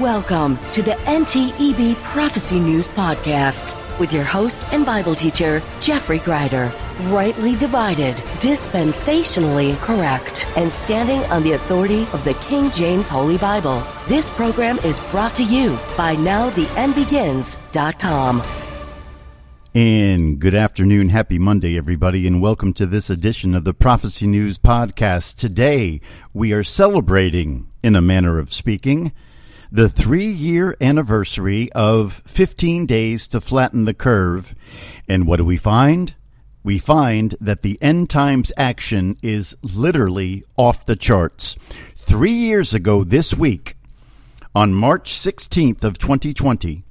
Welcome to the NTEB Prophecy News Podcast with your host and Bible teacher, Geoffrey Grider. Rightly divided, dispensationally correct, and standing on the authority of the King James Holy Bible. This program is brought to you by NowTheEndBegins.com. And good afternoon, happy Monday, everybody, and welcome to this edition of the Prophecy News Podcast. Today, we are celebrating, in a manner of speaking, the three year anniversary of 15 Days to Flatten the Curve. And what do we find? We find that the end times action is literally off the charts. Three years ago this week, on March 16th of 2020,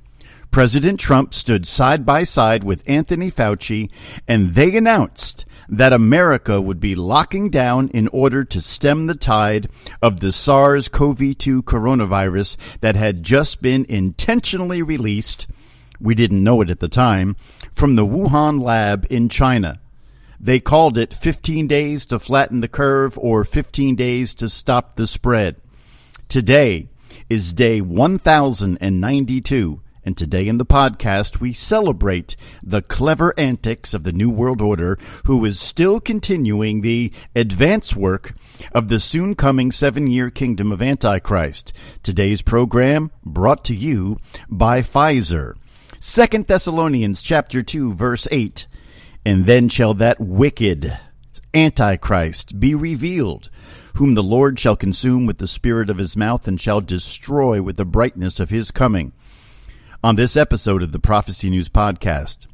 President Trump stood side by side with Anthony Fauci and they announced that America would be locking down in order to stem the tide of the SARS CoV 2 coronavirus that had just been intentionally released, we didn't know it at the time, from the Wuhan lab in China. They called it 15 days to flatten the curve or 15 days to stop the spread. Today is day 1092 and today in the podcast, we celebrate the clever antics of the New World Order, who is still continuing the advance work of the soon coming seven year kingdom of Antichrist. Today's program brought to you by Pfizer. Second Thessalonians chapter 2 verse 8. And then shall that wicked Antichrist be revealed, whom the Lord shall consume with the spirit of his mouth and shall destroy with the brightness of his coming on this episode of the Prophecy News Podcast.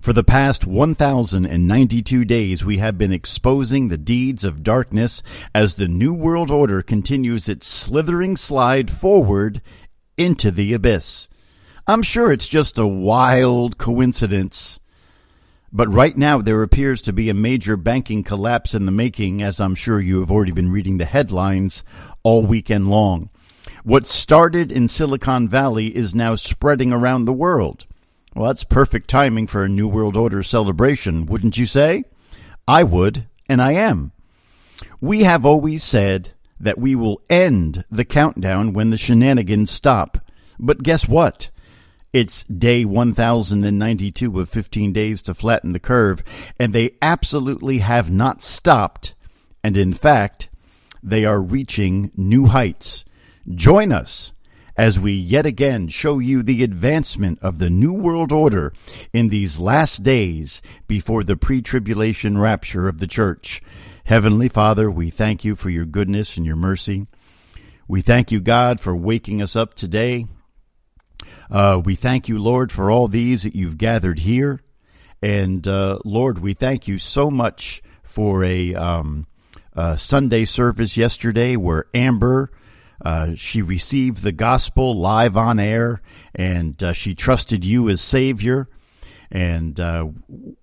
For the past 1,092 days, we have been exposing the deeds of darkness as the New World Order continues its slithering slide forward into the abyss. I'm sure it's just a wild coincidence. But right now, there appears to be a major banking collapse in the making, as I'm sure you have already been reading the headlines all weekend long. What started in Silicon Valley is now spreading around the world. Well, that's perfect timing for a New World Order celebration, wouldn't you say? I would, and I am. We have always said that we will end the countdown when the shenanigans stop. But guess what? It's day 1092 of 15 days to flatten the curve, and they absolutely have not stopped. And in fact, they are reaching new heights. Join us as we yet again show you the advancement of the New World Order in these last days before the pre tribulation rapture of the church. Heavenly Father, we thank you for your goodness and your mercy. We thank you, God, for waking us up today. Uh, we thank you, Lord, for all these that you've gathered here. And uh, Lord, we thank you so much for a um, Sunday service yesterday where Amber uh, she received the gospel live on air, and uh, she trusted you as Savior. And uh,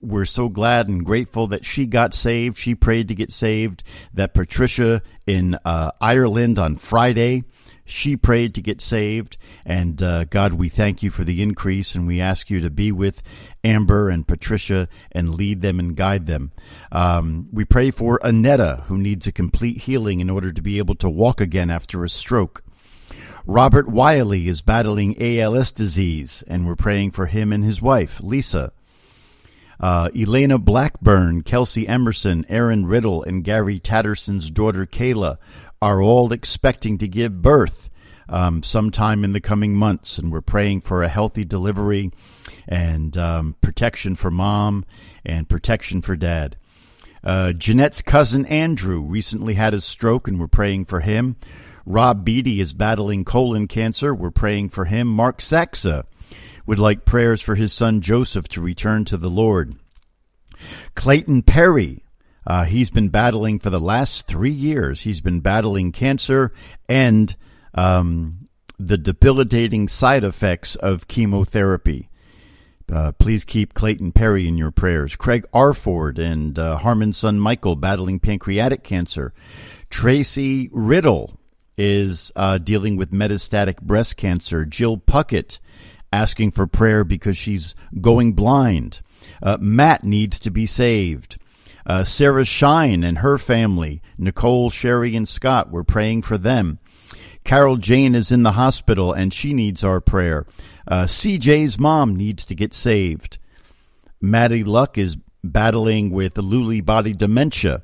we're so glad and grateful that she got saved. She prayed to get saved. That Patricia in uh, Ireland on Friday she prayed to get saved. And uh, God, we thank you for the increase, and we ask you to be with Amber and Patricia and lead them and guide them. Um, we pray for Anetta, who needs a complete healing in order to be able to walk again after a stroke. Robert Wiley is battling ALS disease, and we're praying for him and his wife, Lisa. Uh, Elena Blackburn, Kelsey Emerson, Aaron Riddle, and Gary Tatterson's daughter Kayla are all expecting to give birth. Um, sometime in the coming months, and we're praying for a healthy delivery and um, protection for mom and protection for dad. Uh, Jeanette's cousin Andrew recently had a stroke, and we're praying for him. Rob Beatty is battling colon cancer. We're praying for him. Mark Saxa would like prayers for his son Joseph to return to the Lord. Clayton Perry, uh, he's been battling for the last three years. He's been battling cancer and um, the debilitating side effects of chemotherapy. Uh, please keep Clayton Perry in your prayers. Craig Arford and uh, Harmon's son Michael battling pancreatic cancer. Tracy Riddle is uh, dealing with metastatic breast cancer. Jill Puckett asking for prayer because she's going blind. Uh, Matt needs to be saved. Uh, Sarah Shine and her family, Nicole, Sherry, and Scott, we're praying for them. Carol Jane is in the hospital and she needs our prayer. Uh, CJ's mom needs to get saved. Maddie Luck is battling with Lewy body dementia.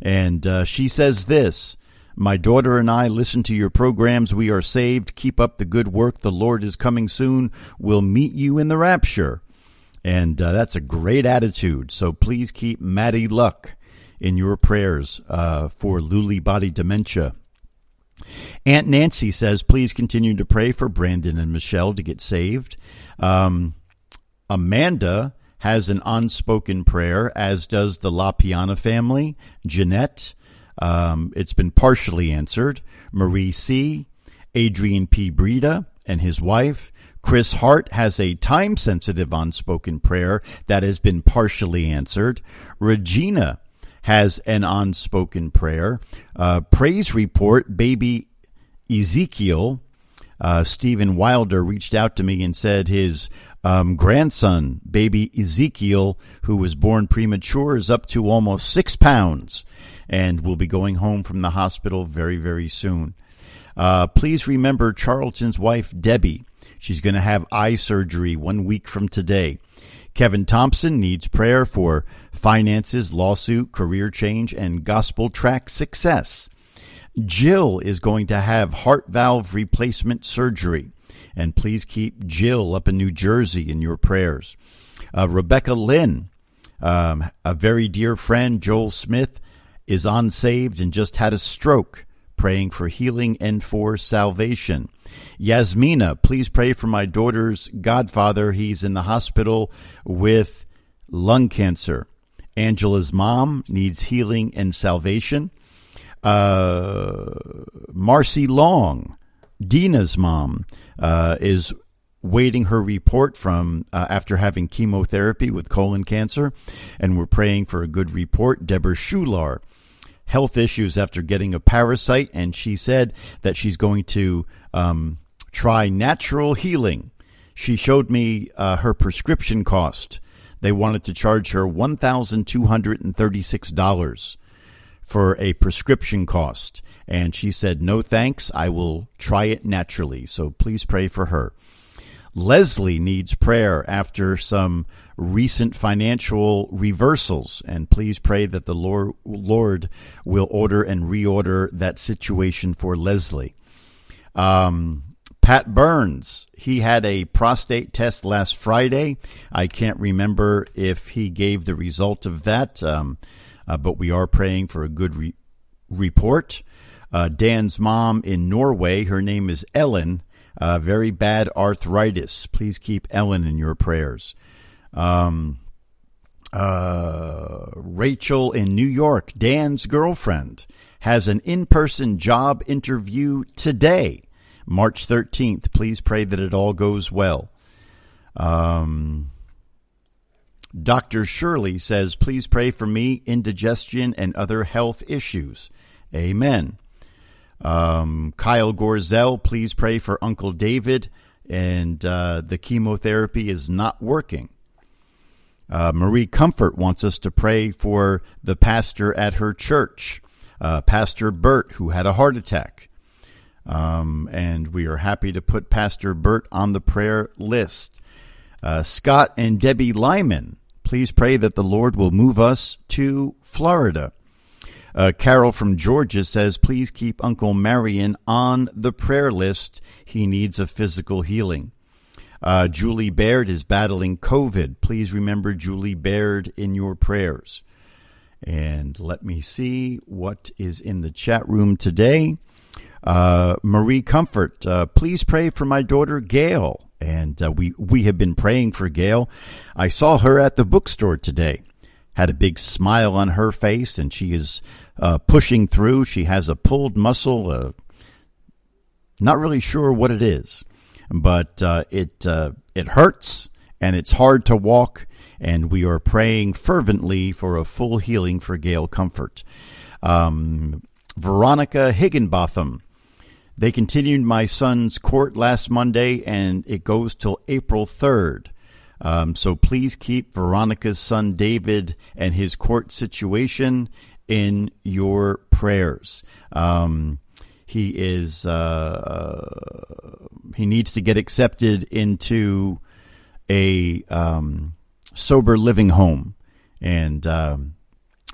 And uh, she says this My daughter and I listen to your programs. We are saved. Keep up the good work. The Lord is coming soon. We'll meet you in the rapture. And uh, that's a great attitude. So please keep Maddie Luck in your prayers uh, for Lewy body dementia. Aunt Nancy says, please continue to pray for Brandon and Michelle to get saved. Um, Amanda has an unspoken prayer, as does the La Piana family. Jeanette, um, it's been partially answered. Marie C., Adrian P. Breda, and his wife. Chris Hart has a time sensitive unspoken prayer that has been partially answered. Regina has an unspoken prayer. Uh, praise report, baby Ezekiel. Uh, Stephen Wilder reached out to me and said his um, grandson, baby Ezekiel, who was born premature, is up to almost six pounds and will be going home from the hospital very, very soon. Uh, please remember Charlton's wife, Debbie. She's going to have eye surgery one week from today. Kevin Thompson needs prayer for finances, lawsuit, career change, and gospel track success. Jill is going to have heart valve replacement surgery. And please keep Jill up in New Jersey in your prayers. Uh, Rebecca Lynn, um, a very dear friend, Joel Smith, is unsaved and just had a stroke, praying for healing and for salvation. Yasmina, please pray for my daughter's godfather. He's in the hospital with lung cancer. Angela's mom needs healing and salvation. Uh, Marcy Long, Dina's mom, uh, is waiting her report from uh, after having chemotherapy with colon cancer, and we're praying for a good report. Deborah Schular, health issues after getting a parasite, and she said that she's going to um, try natural healing. She showed me uh, her prescription cost. They wanted to charge her one thousand two hundred and thirty-six dollars for a prescription cost. And she said, No thanks. I will try it naturally. So please pray for her. Leslie needs prayer after some recent financial reversals, and please pray that the Lord, Lord will order and reorder that situation for Leslie. Um, Pat Burns, he had a prostate test last Friday. I can't remember if he gave the result of that. Um, uh, but we are praying for a good re- report. Uh, Dan's mom in Norway, her name is Ellen, uh, very bad arthritis. Please keep Ellen in your prayers. Um, uh, Rachel in New York, Dan's girlfriend, has an in person job interview today, March 13th. Please pray that it all goes well. Um, Dr. Shirley says, please pray for me, indigestion, and other health issues. Amen. Um, Kyle Gorzel, please pray for Uncle David, and uh, the chemotherapy is not working. Uh, Marie Comfort wants us to pray for the pastor at her church, uh, Pastor Bert, who had a heart attack. Um, and we are happy to put Pastor Bert on the prayer list. Uh, Scott and Debbie Lyman Please pray that the Lord will move us to Florida. Uh, Carol from Georgia says, please keep Uncle Marion on the prayer list. He needs a physical healing. Uh, Julie Baird is battling COVID. Please remember Julie Baird in your prayers. And let me see what is in the chat room today. Uh, Marie Comfort, uh, please pray for my daughter Gail. And uh, we we have been praying for Gail. I saw her at the bookstore today. Had a big smile on her face, and she is uh, pushing through. She has a pulled muscle. Uh, not really sure what it is, but uh, it it hurts and it's hard to walk. And we are praying fervently for a full healing for Gail Comfort. Um, Veronica Higginbotham they continued my son's court last Monday, and it goes till April 3rd. Um, so please keep Veronica's son David and his court situation in your prayers. Um, he is uh, he needs to get accepted into a um, sober living home, and um,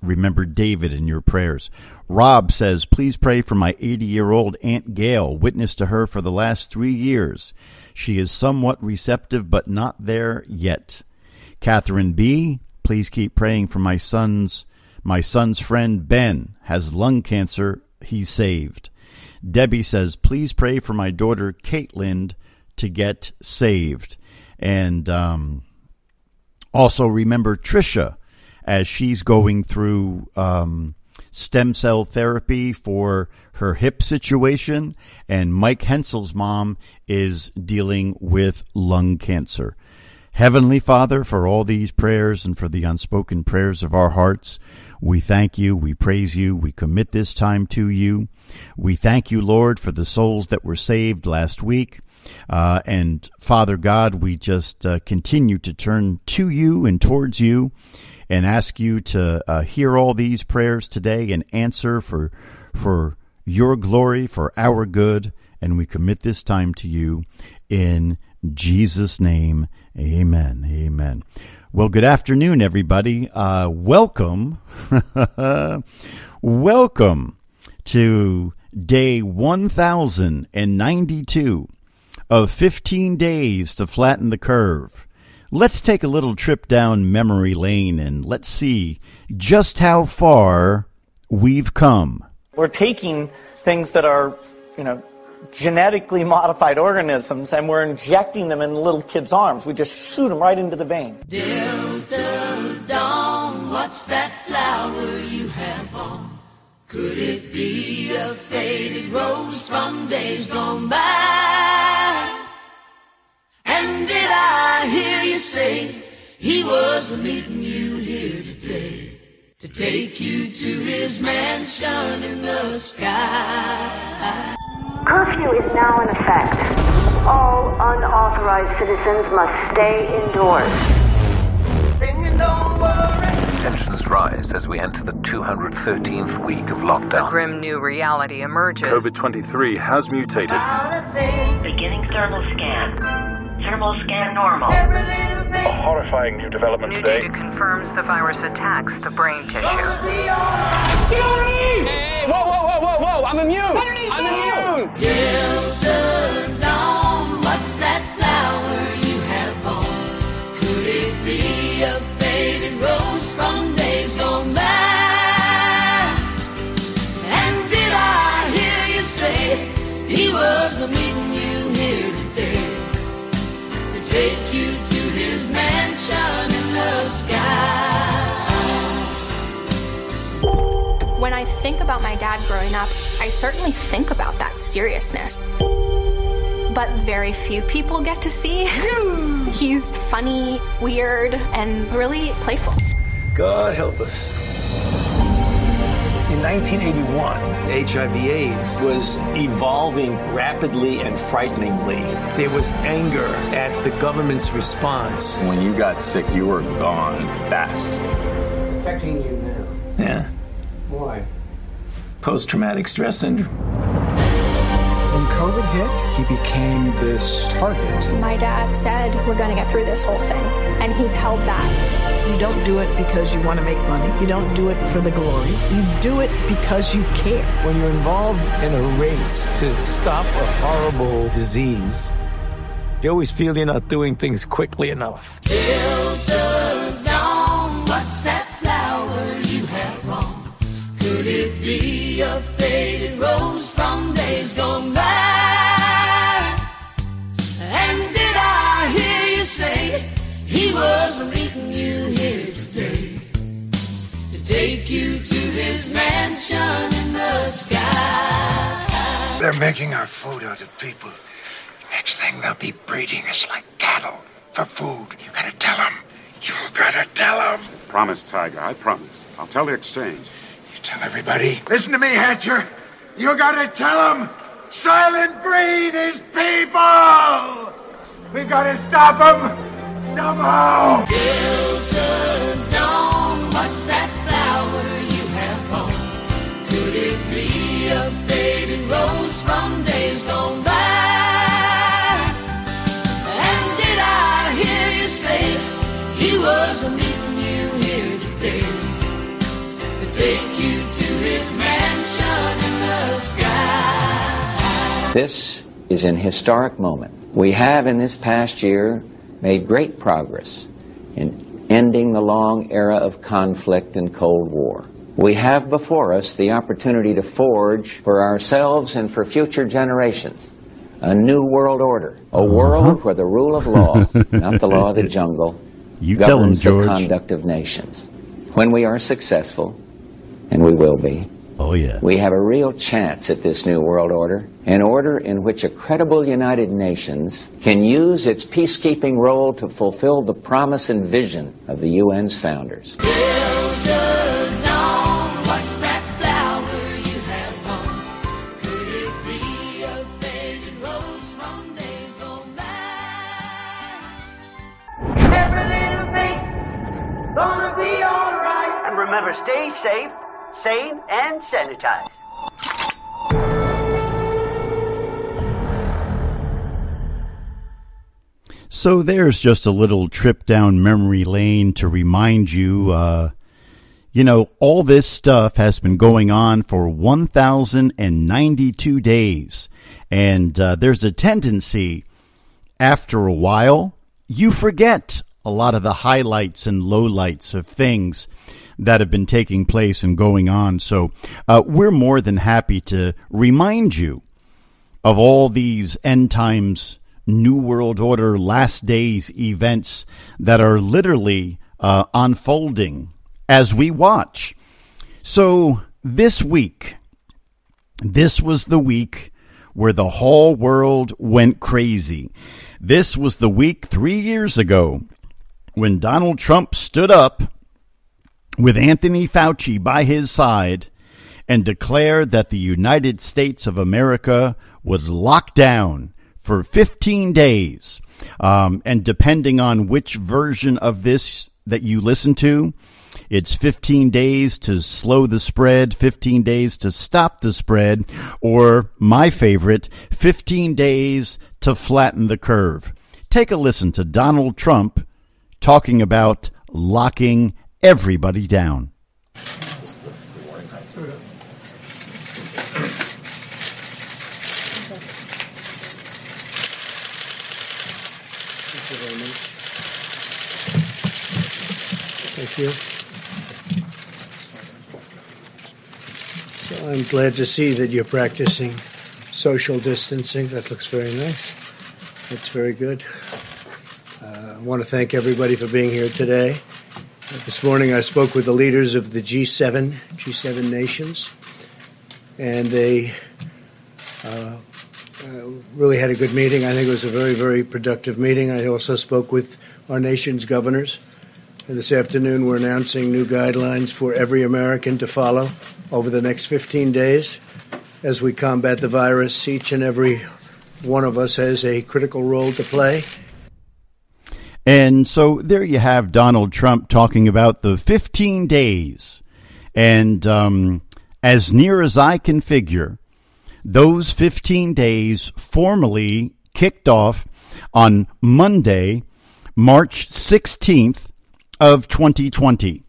remember David in your prayers. Rob says, please pray for my 80 year old Aunt Gail, witness to her for the last three years. She is somewhat receptive, but not there yet. Catherine B., please keep praying for my son's, my son's friend Ben has lung cancer. He's saved. Debbie says, please pray for my daughter Caitlin to get saved. And, um, also remember Trisha as she's going through, um, stem cell therapy for her hip situation, and Mike Hensel's mom is dealing with lung cancer. Heavenly Father, for all these prayers and for the unspoken prayers of our hearts, we thank you, we praise you, we commit this time to you. We thank you, Lord, for the souls that were saved last week. Uh, and Father God, we just uh, continue to turn to you and towards you and ask you to uh, hear all these prayers today and answer for for your glory, for our good, and we commit this time to you in Jesus' name. Amen. Amen. Well, good afternoon, everybody. Uh, welcome, welcome to day 1092 of 15 days to flatten the curve. Let's take a little trip down memory lane and let's see just how far we've come. We're taking things that are, you know, genetically modified organisms and we're injecting them in little kids' arms. We just shoot them right into the vein. Delta Dawn, what's that flower you have on? Could it be a faded rose from days gone by? And did I hear you say he was meeting you here today to take you to his mansion in the sky? Curfew is now in effect. All unauthorized citizens must stay indoors. Tensions rise as we enter the 213th week of lockdown. A grim new reality emerges. COVID 23 has mutated. Beginning thermal scan. Thermal scan normal. A horrifying new development new today. data confirms the virus attacks the brain tissue. Hey, whoa, whoa, whoa, whoa, whoa! I'm immune. I'm immune. Delta Dawn, what's that flower you have on? Could it be a faded rose from days gone by? And did I hear you say he was meeting you here today? Take you to his mansion in the sky. When I think about my dad growing up, I certainly think about that seriousness. But very few people get to see. He's funny, weird, and really playful. God help us. In 1981, HIV/AIDS was evolving rapidly and frighteningly. There was anger at the government's response. When you got sick, you were gone fast. It's affecting you now. Yeah. Why? Post traumatic stress syndrome. When COVID hit, he became this target. My dad said, We're going to get through this whole thing. And he's held that You don't do it because you want to make money. You don't do it for the glory. You do it because you care. When you're involved in a race to stop a horrible disease, you always feel you're not doing things quickly enough. Filter down, what's that flower you have on? Could it be a faded rose from days gone by? And did I hear you say he was you to his mansion in the sky? They're making our food out of people. Next thing they'll be breeding us like cattle for food. You gotta tell them. You gotta tell them. Promise, Tiger. I promise. I'll tell the exchange. You tell everybody. Listen to me, Hatcher. You gotta tell them. Soylent Green is people. We gotta stop them somehow. Filter dawn, what's that from days gone by? And did I hear you say he was meeting you here today to take you to his mansion in the sky? This is an historic moment. We have in this past year made great progress in ending the long era of conflict and Cold War. We have before us the opportunity to forge for ourselves and for future generations a new world order, a world uh-huh. where the rule of law, not the law of the jungle, You tell 'em, governs George. the conduct of nations. When we are successful, and we will be, Oh, yeah. we have a real chance at this new world order, an order in which a credible United Nations can use its peacekeeping role to fulfill the promise and vision of the UN's founders. Filter remember, stay safe, sane, and sanitize. So there's just a little trip down memory lane to remind you, uh, you know, all this stuff has been going on for 1,092 days. And uh, there's a tendency, after a while, you forget a lot of the highlights and lowlights of things that have been taking place and going on. So uh, we're more than happy to remind you of all these end times, New World Order, last days events that are literally uh, unfolding as we watch. So this week, this was the week where the whole world went crazy. This was the week three years ago when Donald Trump stood up with Anthony Fauci by his side and declared that the United States of America was locked down for 15 days. Um, and depending on which version of this that you listen to, it's 15 days to slow the spread, 15 days to stop the spread, or my favorite, 15 days to flatten the curve. Take a listen to Donald Trump talking about locking everybody down. Thank you. So I'm glad to see that you're practicing social distancing. That looks very nice. That's very good. Uh, I want to thank everybody for being here today. This morning I spoke with the leaders of the G7, G7 nations, and they uh, uh, really had a good meeting. I think it was a very, very productive meeting. I also spoke with our nation's governors. And this afternoon, we're announcing new guidelines for every American to follow over the next 15 days as we combat the virus. Each and every one of us has a critical role to play. And so there you have Donald Trump talking about the 15 days. And um, as near as I can figure, those 15 days formally kicked off on Monday, March 16th of 2020.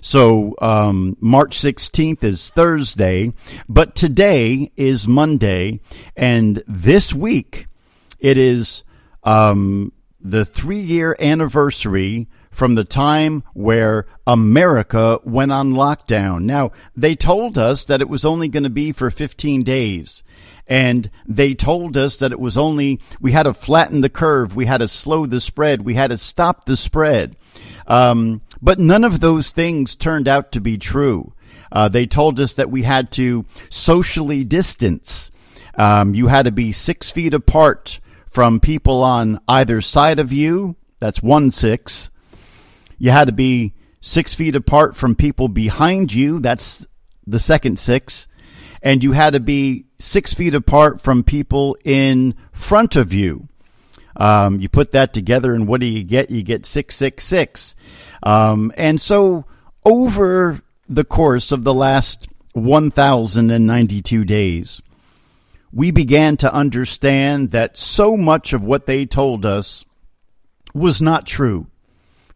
So um, March 16th is Thursday, but today is Monday, and this week it is um, the three year anniversary from the time where America went on lockdown. Now, they told us that it was only going to be for 15 days. And they told us that it was only, we had to flatten the curve. We had to slow the spread. We had to stop the spread. Um, but none of those things turned out to be true. Uh, they told us that we had to socially distance. Um, you had to be six feet apart from people on either side of you. That's one six. You had to be six feet apart from people behind you. That's the second six. And you had to be six feet apart from people in front of you. Um, you put that together, and what do you get? You get 666. Um, and so, over the course of the last 1,092 days, we began to understand that so much of what they told us was not true.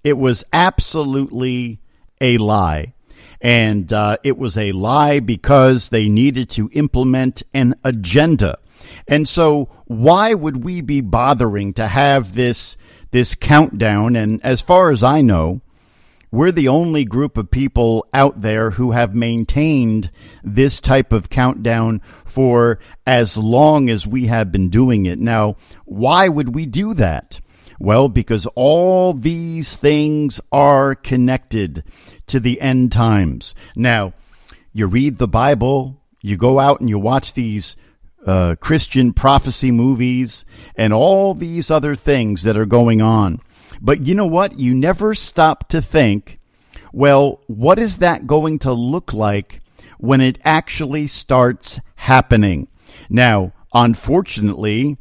It was absolutely a lie. And uh, it was a lie because they needed to implement an agenda. And so, why would we be bothering to have this this countdown? And as far as I know, we're the only group of people out there who have maintained this type of countdown for as long as we have been doing it. Now, why would we do that? Well, because all these things are connected to the end times. Now, you read the Bible, you go out and you watch these uh, Christian prophecy movies, and all these other things that are going on. But you know what? You never stop to think, well, what is that going to look like when it actually starts happening? Now, unfortunately,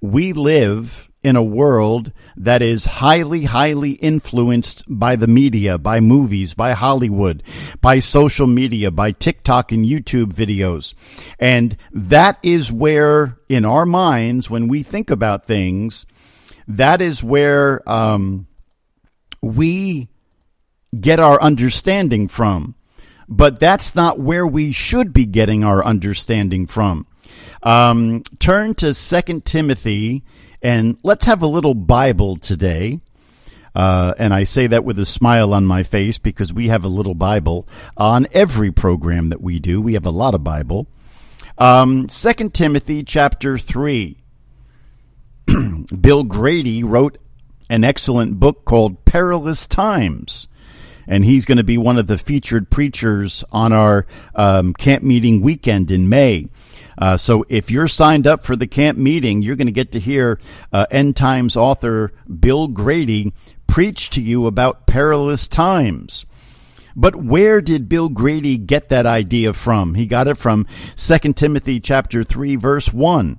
we live in a world that is highly, highly influenced by the media, by movies, by Hollywood, by social media, by TikTok and YouTube videos. And that is where, in our minds, when we think about things, that is where um, we get our understanding from. But that's not where we should be getting our understanding from. Um, turn to Second Timothy and let's have a little Bible today. Uh, and I say that with a smile on my face because we have a little Bible on every program that we do. We have a lot of Bible. Um, 2 Timothy chapter 3. Bill Grady wrote an excellent book called Perilous Times. And he's going to be one of the featured preachers on our um, camp meeting weekend in May. Uh, so if you're signed up for the camp meeting, you're going to get to hear uh, End Times author Bill Grady preach to you about perilous times. But where did Bill Grady get that idea from? He got it from 2 Timothy chapter 3 verse 1.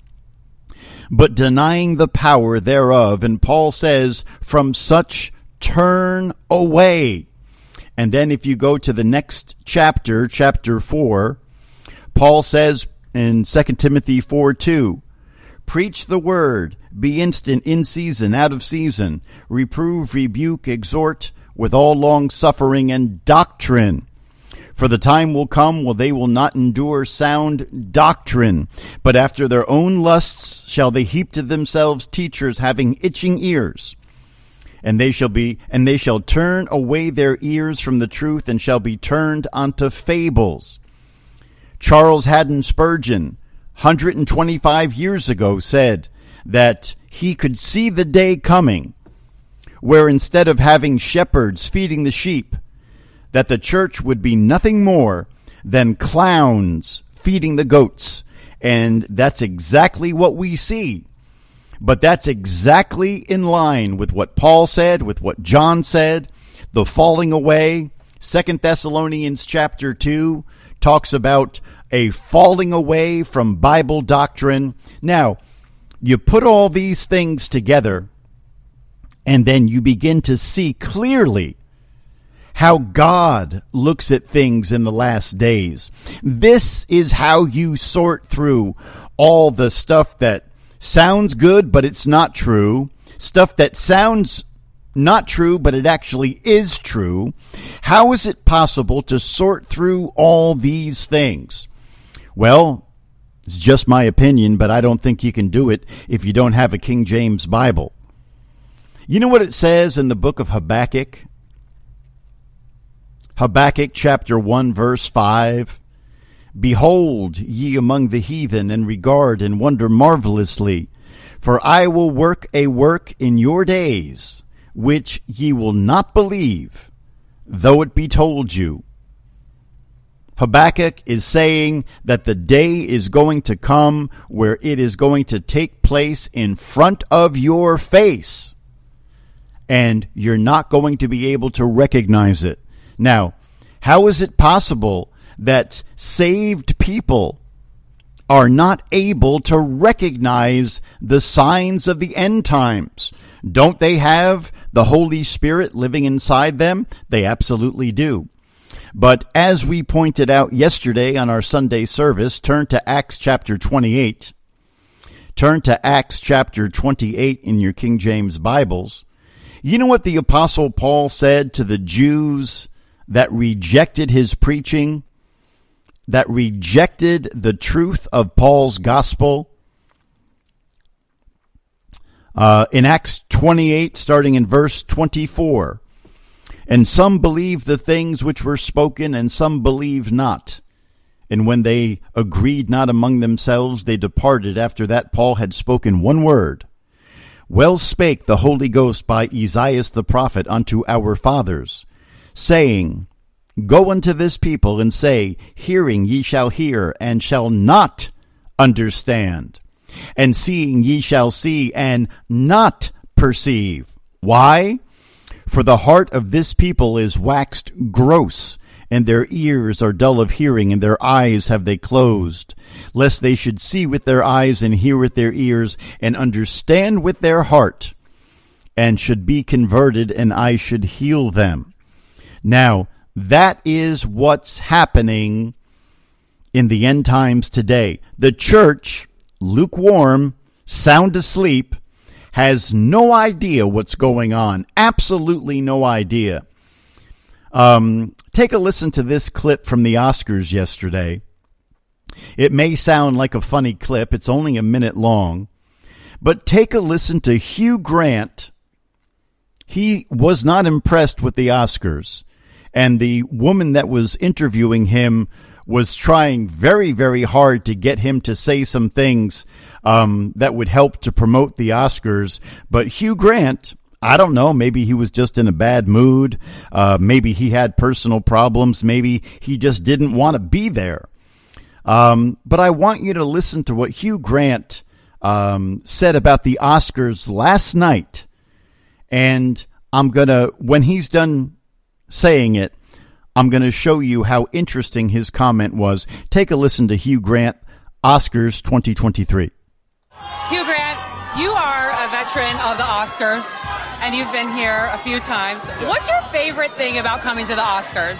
but denying the power thereof. And Paul says, from such turn away. And then if you go to the next chapter, chapter 4, Paul says in 2 Timothy 4 2, Preach the word, be instant in season, out of season, reprove, rebuke, exhort with all long suffering and doctrine. For the time will come when they will not endure sound doctrine, but after their own lusts shall they heap to themselves teachers having itching ears. And they shall be and they shall turn away their ears from the truth and shall be turned unto fables. Charles haddon spurgeon 125 years ago said that he could see the day coming where instead of having shepherds feeding the sheep that the church would be nothing more than clowns feeding the goats and that's exactly what we see but that's exactly in line with what Paul said, with what John said, the falling away. Second Thessalonians chapter 2 talks about a falling away from Bible doctrine. Now, you put all these things together, and then you begin to see clearly how God looks at things in the last days. This is how you sort through all the stuff that sounds good, but it's not true, stuff that sounds not true, but it actually is true. How is it possible to sort through all these things? Well, it's just my opinion, but I don't think you can do it if you don't have a King James Bible. You know what it says in the book of Habakkuk? Habakkuk chapter 1, verse 5. Behold, ye among the heathen, and regard and wonder marvelously, for I will work a work in your days, which ye will not believe, though it be told you. Habakkuk is saying that the day is going to come where it is going to take place in front of your face, and you're not going to be able to recognize it. Now, how is it possible that saved people are not able to recognize the signs of the end times? Don't they have the Holy Spirit living inside them? They absolutely do. But as we pointed out yesterday on our Sunday service, turn to Acts chapter 28. Turn to Acts chapter 28 in your King James Bibles. You know what the Apostle Paul said to the Jews that rejected his preaching, that rejected the truth of Paul's gospel? Uh, in Acts 28, starting in verse 24. And some believed the things which were spoken, and some believed not. And when they agreed not among themselves, they departed after that Paul had spoken one word. Well spake the Holy Ghost by Esaias the prophet unto our fathers, saying, Go unto this people and say, Hearing ye shall hear, and shall not understand, and seeing ye shall see, and not perceive. Why? For the heart of this people is waxed gross, and their ears are dull of hearing, and their eyes have they closed, lest they should see with their eyes, and hear with their ears, and understand with their heart, and should be converted, and I should heal them. Now, that is what's happening in the end times today. The church, lukewarm, sound asleep, has no idea what's going on. Absolutely no idea. Um, take a listen to this clip from the Oscars yesterday. It may sound like a funny clip, it's only a minute long, but take a listen to Hugh Grant. He was not impressed with the Oscars, and the woman that was interviewing him was trying very, very hard to get him to say some things um, that would help to promote the Oscars. But Hugh Grant, I don't know. Maybe he was just in a bad mood. Uh, maybe he had personal problems. Maybe he just didn't want to be there. Um, but I want you to listen to what Hugh Grant um, said about the Oscars last night. And I'm going to, when he's done saying it, I'm going to show you how interesting his comment was. Take a listen to Hugh Grant, Oscars 2023. Hugh Grant, you are a veteran of the Oscars, and you've been here a few times. What's your favorite thing about coming to the Oscars?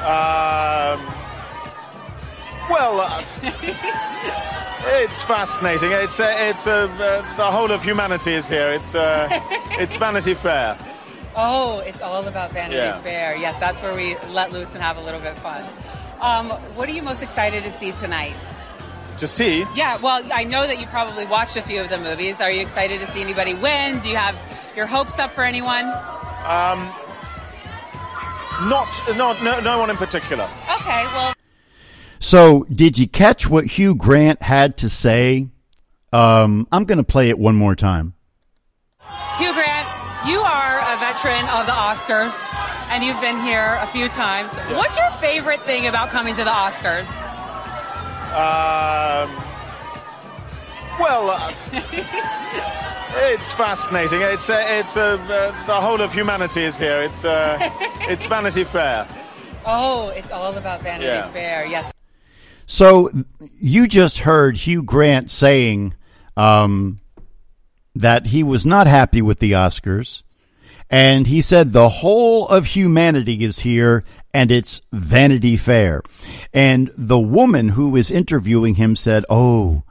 Um, well, uh, it's fascinating. It's uh, it's uh, uh, the whole of humanity is here. It's uh, it's Vanity Fair. Oh, it's all about Vanity Yeah. Fair. Yes, that's where we let loose and have a little bit of fun. Um, what are you most excited to see tonight? To see, Yeah, well, I know that you probably watched a few of the movies. Are you excited to see anybody win? Do you have your hopes up for anyone? um, not not no no one in particular. Okay, well, So, did you catch what Hugh Grant had to say? Um, I'm going to play it one more time. Hugh Grant, you are a veteran of the Oscars, and you've been here a few times. What's your favorite thing about coming to the Oscars? Um, well, uh, It's fascinating. It's uh, it's uh, uh, the whole of humanity is here. It's uh, it's Vanity Fair. Oh, it's all about Vanity Yeah. Fair. Yes. So you just heard Hugh Grant saying um, that he was not happy with the Oscars, and he said the whole of humanity is here and it's Vanity Fair. And the woman who was interviewing him said, "Oh,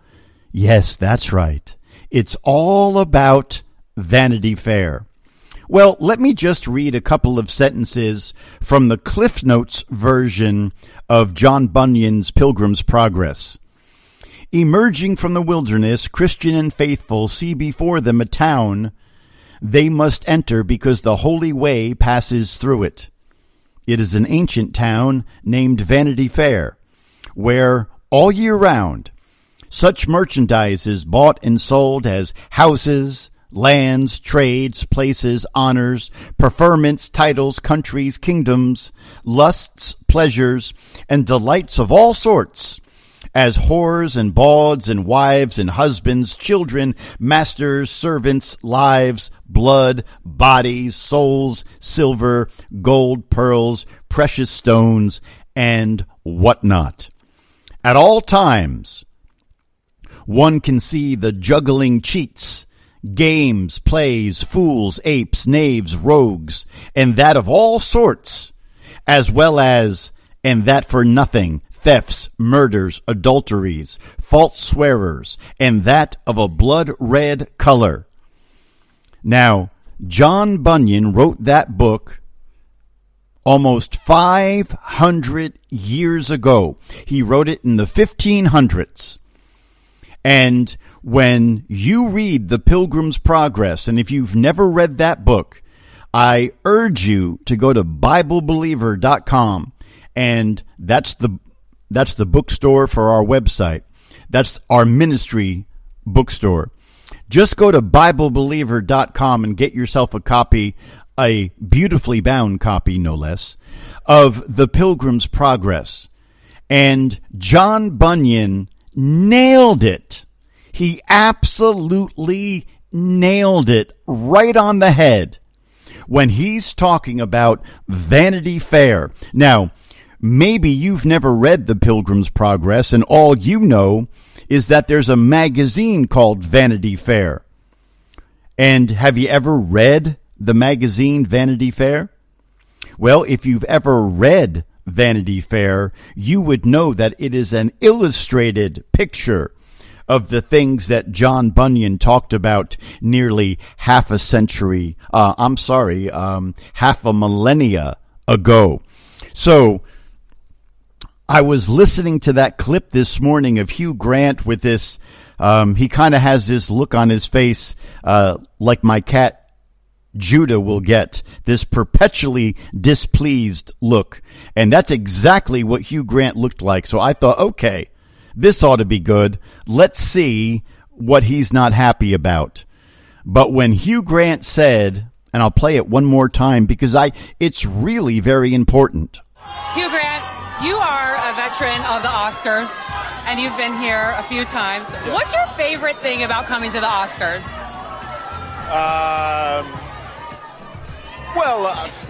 yes, that's right. It's all about Vanity Fair." Well, let me just read a couple of sentences from the Cliff Notes version of John Bunyan's Pilgrim's Progress. Emerging from the wilderness, Christian and faithful see before them a town they must enter because the holy way passes through it. It is an ancient town named Vanity Fair, where all year round such merchandise is bought and sold as houses, lands, trades, places, honors, preferments, titles, countries, kingdoms, lusts, pleasures, and delights of all sorts, as whores and bawds and wives and husbands, children, masters, servants, lives, blood, bodies, souls, silver, gold, pearls, precious stones, and whatnot. At all times, one can see the juggling cheats, games, plays, fools, apes, knaves, rogues, and that of all sorts, as well as, and that for nothing, thefts, murders, adulteries, false swearers, and that of a blood red color. Now, John Bunyan wrote that book almost 500 years ago. He wrote it in the 1500s. And when you read The Pilgrim's Progress, and if you've never read that book, I urge you to go to BibleBeliever.com, and that's the that's the bookstore for our website. That's our ministry bookstore. Just go to BibleBeliever.com and get yourself a copy, a beautifully bound copy, no less, of The Pilgrim's Progress. And John Bunyan nailed it. He absolutely nailed it right on the head when he's talking about Vanity Fair. Now, maybe you've never read The Pilgrim's Progress, and all you know is that there's a magazine called Vanity Fair. And have you ever read the magazine Vanity Fair? Well, if you've ever read Vanity Fair, you would know that it is an illustrated picture of the things that John Bunyan talked about nearly half a century, uh, I'm sorry, um, half a millennia ago. So, I was listening to that clip this morning of Hugh Grant with this. Um, he kind of has this look on his face, uh, like my cat Judah will get this perpetually displeased look. And that's exactly what Hugh Grant looked like. So I thought, okay, this ought to be good. Let's see what he's not happy about. But when Hugh Grant said, and I'll play it one more time because I, it's really very important. Hugh Grant, you are a veteran of the Oscars, and you've been here a few times. What's your favorite thing about coming to the Oscars? Um, well, uh,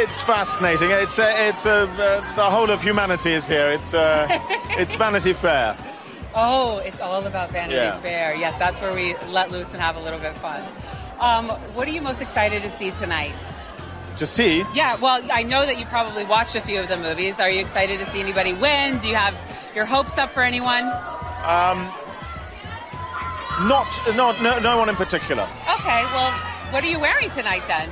it's fascinating. It's uh, it's uh, uh, the whole of humanity is here. It's uh, it's Vanity Fair. Oh, it's all about Vanity Yeah. Fair. Yes, that's where we let loose and have a little bit of fun. Um, what are you most excited to see tonight? To see, Yeah, well, I know that you probably watched a few of the movies. Are you excited to see anybody win? Do you have your hopes up for anyone? um, not not no, no one in particular. Okay, well, what are you wearing tonight then?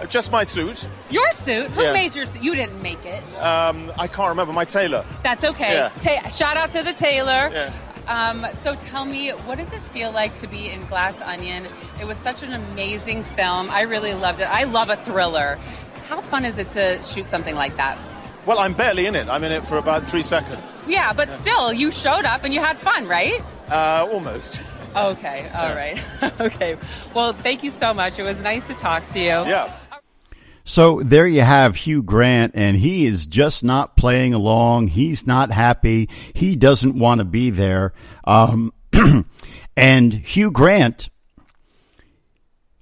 Uh, Just my suit. Your suit? Who Yeah. made your suit? You didn't make it. Um, I can't remember my tailor. That's okay. Yeah. Ta- shout out to the tailor. Yeah. Um, so tell me, what does it feel like to be in Glass Onion? It was such an amazing film. I really loved it. I love a thriller. How fun is it to shoot something like that? Well, I'm barely in it. I'm in it for about three seconds. Yeah, but still, you showed up and you had fun, right? Uh, almost. Okay, all right. okay. Well, thank you so much. It was nice to talk to you. Yeah. So there you have Hugh Grant, and he is just not playing along. He's not happy. He doesn't want to be there. Um, And Hugh Grant,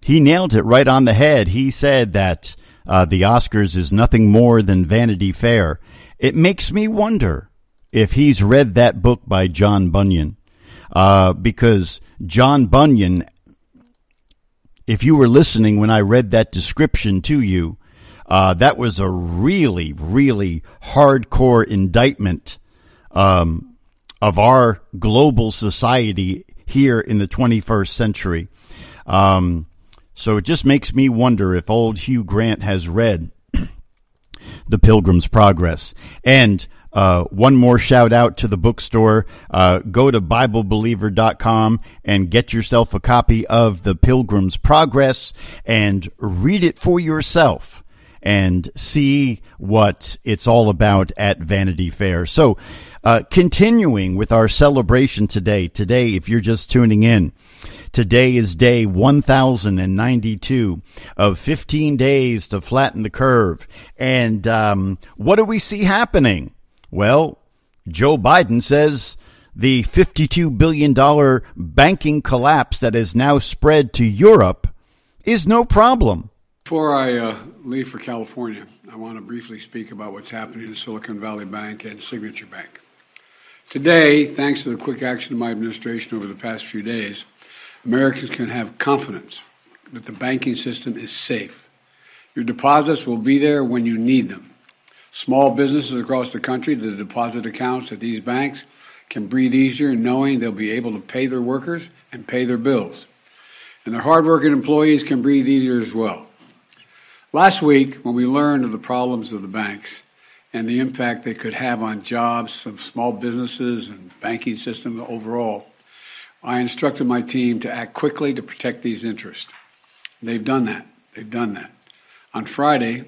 he nailed it right on the head. He said that uh, the Oscars is nothing more than Vanity Fair. It makes me wonder if he's read that book by John Bunyan, uh, because John Bunyan, if you were listening when I read that description to you, uh, that was a really, really hardcore indictment um, of our global society here in the 21st century. Um, so it just makes me wonder if old Hugh Grant has read The Pilgrim's Progress. And uh, one more shout out to the bookstore. Uh, go to BibleBeliever.com and get yourself a copy of The Pilgrim's Progress and read it for yourself and see what it's all about at Vanity Fair. So, uh, continuing with our celebration today, today, if you're just tuning in, today is day 1092 of 15 days to flatten the curve. And um, what do we see happening? Well, Joe Biden says the $52 billion banking collapse that has now spread to Europe is no problem. Before I uh, leave for California, I want to briefly speak about what's happening in Silicon Valley Bank and Signature Bank. Today, thanks to the quick action of my administration over the past few days, Americans can have confidence that the banking system is safe. Your deposits will be there when you need them. Small businesses across the country, the deposit accounts at these banks can breathe easier knowing they'll be able to pay their workers and pay their bills. And their hardworking employees can breathe easier as well. Last week, when we learned of the problems of the banks and the impact they could have on jobs of small businesses and banking system overall, I instructed my team to act quickly to protect these interests. They've done that. They've done that. On Friday,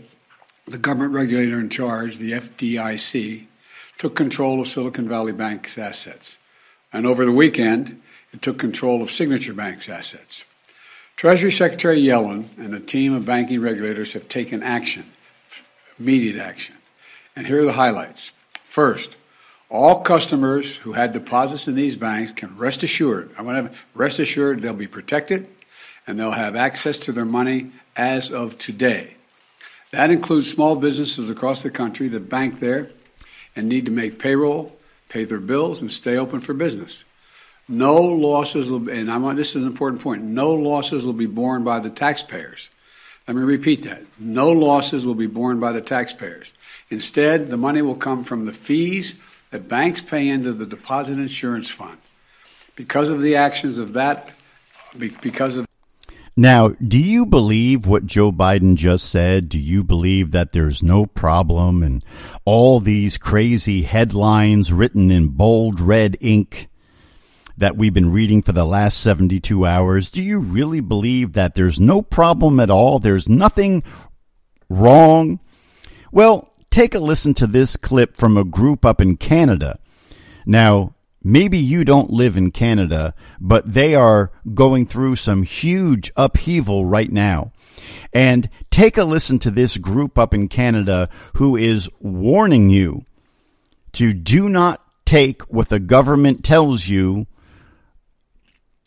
the government regulator in charge, the FDIC, took control of Silicon Valley Bank's assets. And over the weekend, it took control of Signature Bank's assets. Treasury Secretary Yellen and a team of banking regulators have taken action, immediate action. And here are the highlights. First, all customers who had deposits in these banks can rest assured, I want to rest assured they'll be protected and they'll have access to their money as of today. That includes small businesses across the country that bank there and need to make payroll, pay their bills, and stay open for business. No losses will, and I want this is an important point. No losses will be borne by the taxpayers. Let me repeat that. No losses will be borne by the taxpayers. Instead, the money will come from the fees that banks pay into the deposit insurance fund. Because of the actions of that, because of now, do you believe what Joe Biden just said? Do you believe that there's no problem and all these crazy headlines written in bold red ink that we've been reading for the last 72 hours? Do you really believe that there's no problem at all? There's nothing wrong? Well, take a listen to this clip from a group up in Canada. Now, maybe you don't live in Canada, but they are going through some huge upheaval right now. And take a listen to this group up in Canada who is warning you to do not take what the government tells you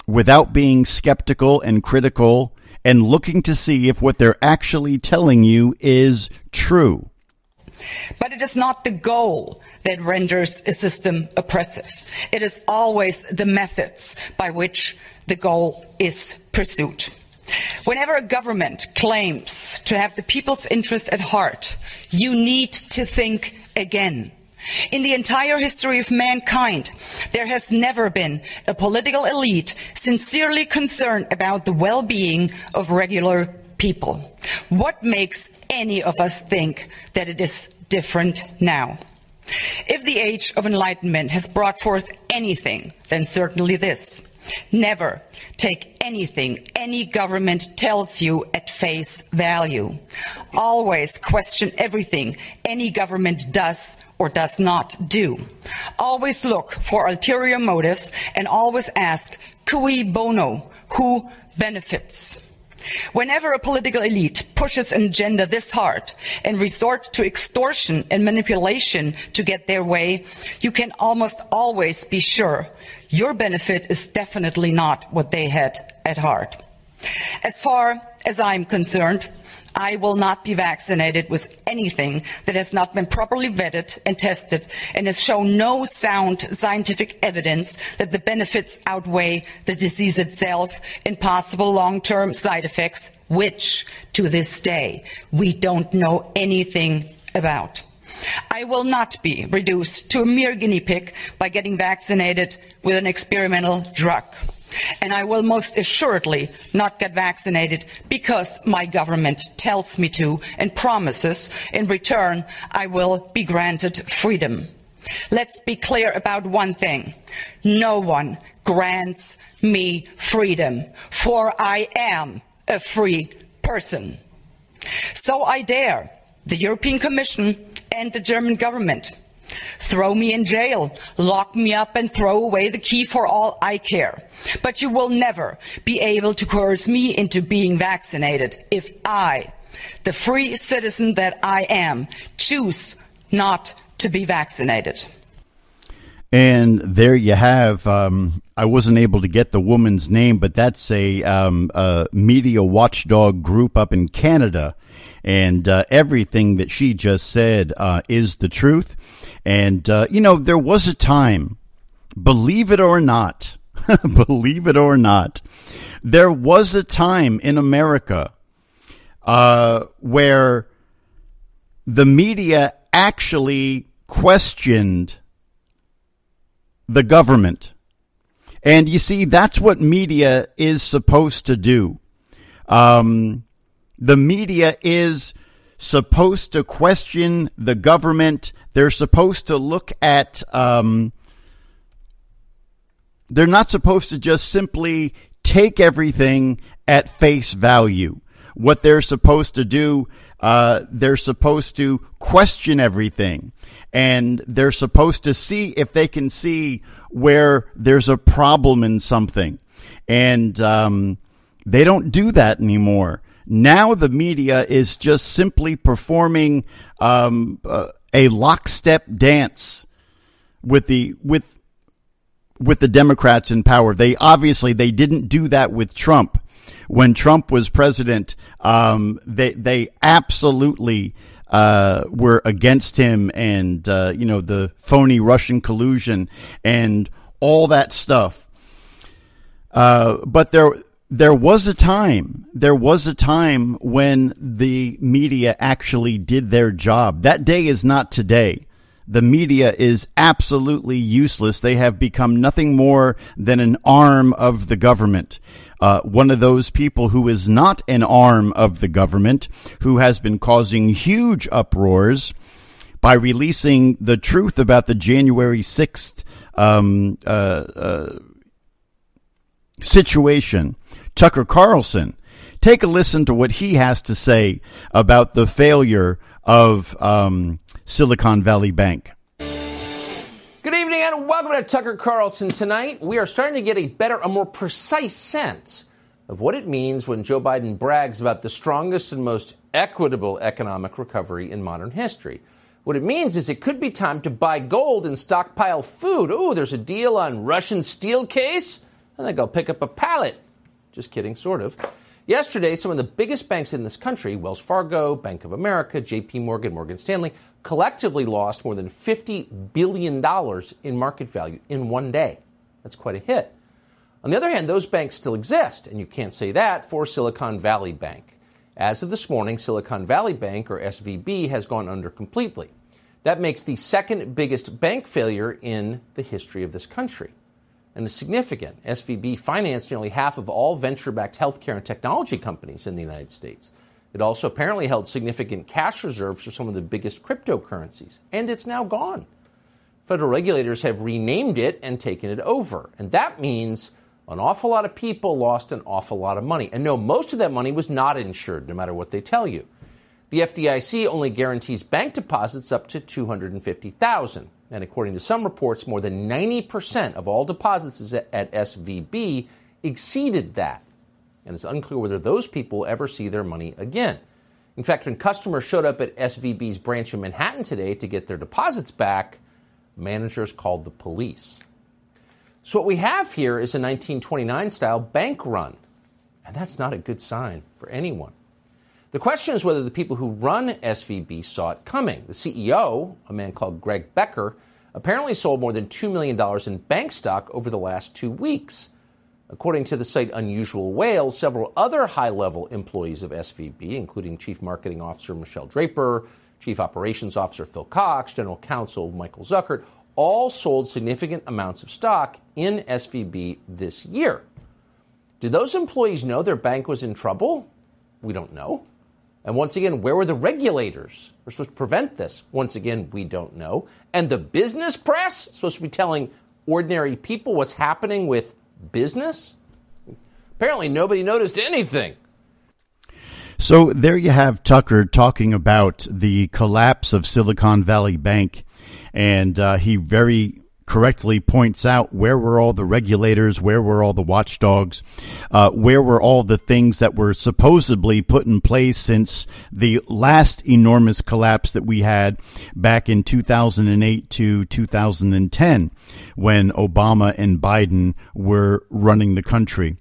without being skeptical and critical and looking to see if what they're actually telling you is true. But it is not the goal that renders a system oppressive. It is always the methods by which the goal is pursued. Whenever a government claims to have the people's interest at heart, you need to think again. In the entire history of mankind, there has never been a political elite sincerely concerned about the well-being of regular people. What makes any of us think that it is different now? If the age of enlightenment has brought forth anything, then certainly this. Never take anything any government tells you at face value. Always question everything any government does or does not do. Always look for ulterior motives and always ask cui bono, who benefits. Whenever a political elite pushes an agenda this hard and resort to extortion and manipulation to get their way, you can almost always be sure your benefit is definitely not what they had at heart. As far as I'm concerned, I will not be vaccinated with anything that has not been properly vetted and tested and has shown no sound scientific evidence that the benefits outweigh the disease itself and possible long-term side effects, which to this day we don't know anything about. I will not be reduced to a mere guinea pig by getting vaccinated with an experimental drug. And I will most assuredly not get vaccinated because my government tells me to and promises in return I will be granted freedom. Let's be clear about one thing. No one grants me freedom, for I am a free person. So I dare the European Commission and the German government Throw me in jail, lock me up and throw away the key for all I care. But you will never be able to coerce me into being vaccinated if I, the free citizen that I am, choose not to be vaccinated. And there you have. Um, I wasn't able to get the woman's name, but that's a, um, a media watchdog group up in Canada. And uh, everything that she just said uh, is the truth. And, uh, you know, there was a time, believe it or not, believe it or not, there was a time in America uh, where the media actually questioned the government. And you see, that's what media is supposed to do. Um, the media is supposed to question the government. They're supposed to look at. Um, they're not supposed to just simply take everything at face value. What they're supposed to do, uh, they're supposed to question everything, and they're supposed to see if they can see where there's a problem in something, and um, they don't do that anymore. Now the media is just simply performing um, uh, a lockstep dance with the with with the Democrats in power. They obviously they didn't do that with Trump when Trump was president. Um, they they absolutely uh, were against him, and uh, you know the phony Russian collusion and all that stuff. Uh, but there there was a time, there was a time when the media actually did their job. That day is not today. The media is absolutely useless. They have become nothing more than an arm of the government. Uh, one of those people who is not an arm of the government, who has been causing huge uproars by releasing the truth about the January 6th um, uh, uh, situation Tucker Carlson. Take a listen to what he has to say about the failure of um, Silicon Valley Bank. Good evening and welcome to Tucker Carlson. Tonight, we are starting to get a better, a more precise sense of what it means when Joe Biden brags about the strongest and most equitable economic recovery in modern history. What it means is it could be time to buy gold and stockpile food. Oh, there's a deal on Russian steel case? I think I'll pick up a pallet. Just kidding, sort of. Yesterday, some of the biggest banks in this country, Wells Fargo, Bank of America, JP Morgan, Morgan Stanley, collectively lost more than $50 billion in market value in one day. That's quite a hit. On the other hand, those banks still exist, and you can't say that for Silicon Valley Bank. As of this morning, Silicon Valley Bank, or SVB, has gone under completely. That makes the second biggest bank failure in the history of this country and is significant. SVB financed nearly half of all venture backed healthcare and technology companies in the United States. It also apparently held significant cash reserves for some of the biggest cryptocurrencies, and it's now gone. Federal regulators have renamed it and taken it over, and that means an awful lot of people lost an awful lot of money. And no, most of that money was not insured, no matter what they tell you. The FDIC only guarantees bank deposits up to 250,000. And according to some reports, more than 90% of all deposits at SVB exceeded that. And it's unclear whether those people ever see their money again. In fact, when customers showed up at SVB's branch in Manhattan today to get their deposits back, managers called the police. So, what we have here is a 1929 style bank run, and that's not a good sign for anyone. The question is whether the people who run SVB saw it coming. The CEO, a man called Greg Becker, apparently sold more than $2 million in bank stock over the last two weeks. According to the site Unusual Whales, several other high level employees of SVB, including Chief Marketing Officer Michelle Draper, Chief Operations Officer Phil Cox, General Counsel Michael Zuckert, all sold significant amounts of stock in SVB this year. Did those employees know their bank was in trouble? We don't know. And once again, where were the regulators? We're supposed to prevent this. Once again, we don't know. And the business press supposed to be telling ordinary people what's happening with business? Apparently, nobody noticed anything. So there you have Tucker talking about the collapse of Silicon Valley Bank, and uh, he very correctly points out where were all the regulators, where were all the watchdogs, uh, where were all the things that were supposedly put in place since the last enormous collapse that we had back in 2008 to 2010 when Obama and Biden were running the country.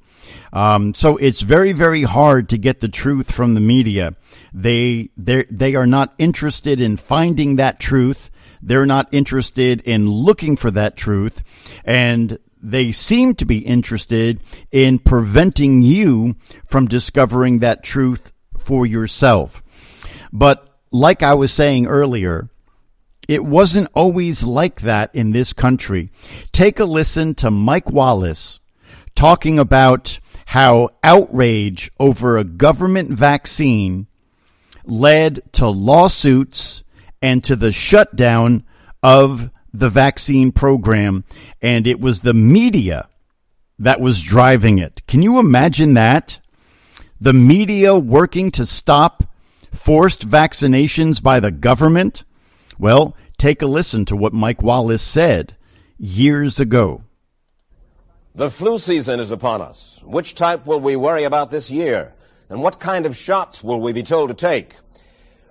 Um, so it's very, very hard to get the truth from the media. They they they are not interested in finding that truth. They're not interested in looking for that truth, and they seem to be interested in preventing you from discovering that truth for yourself. But like I was saying earlier, it wasn't always like that in this country. Take a listen to Mike Wallace talking about how outrage over a government vaccine led to lawsuits and to the shutdown of the vaccine program. And it was the media that was driving it. Can you imagine that? The media working to stop forced vaccinations by the government? Well, take a listen to what Mike Wallace said years ago. The flu season is upon us. Which type will we worry about this year? And what kind of shots will we be told to take?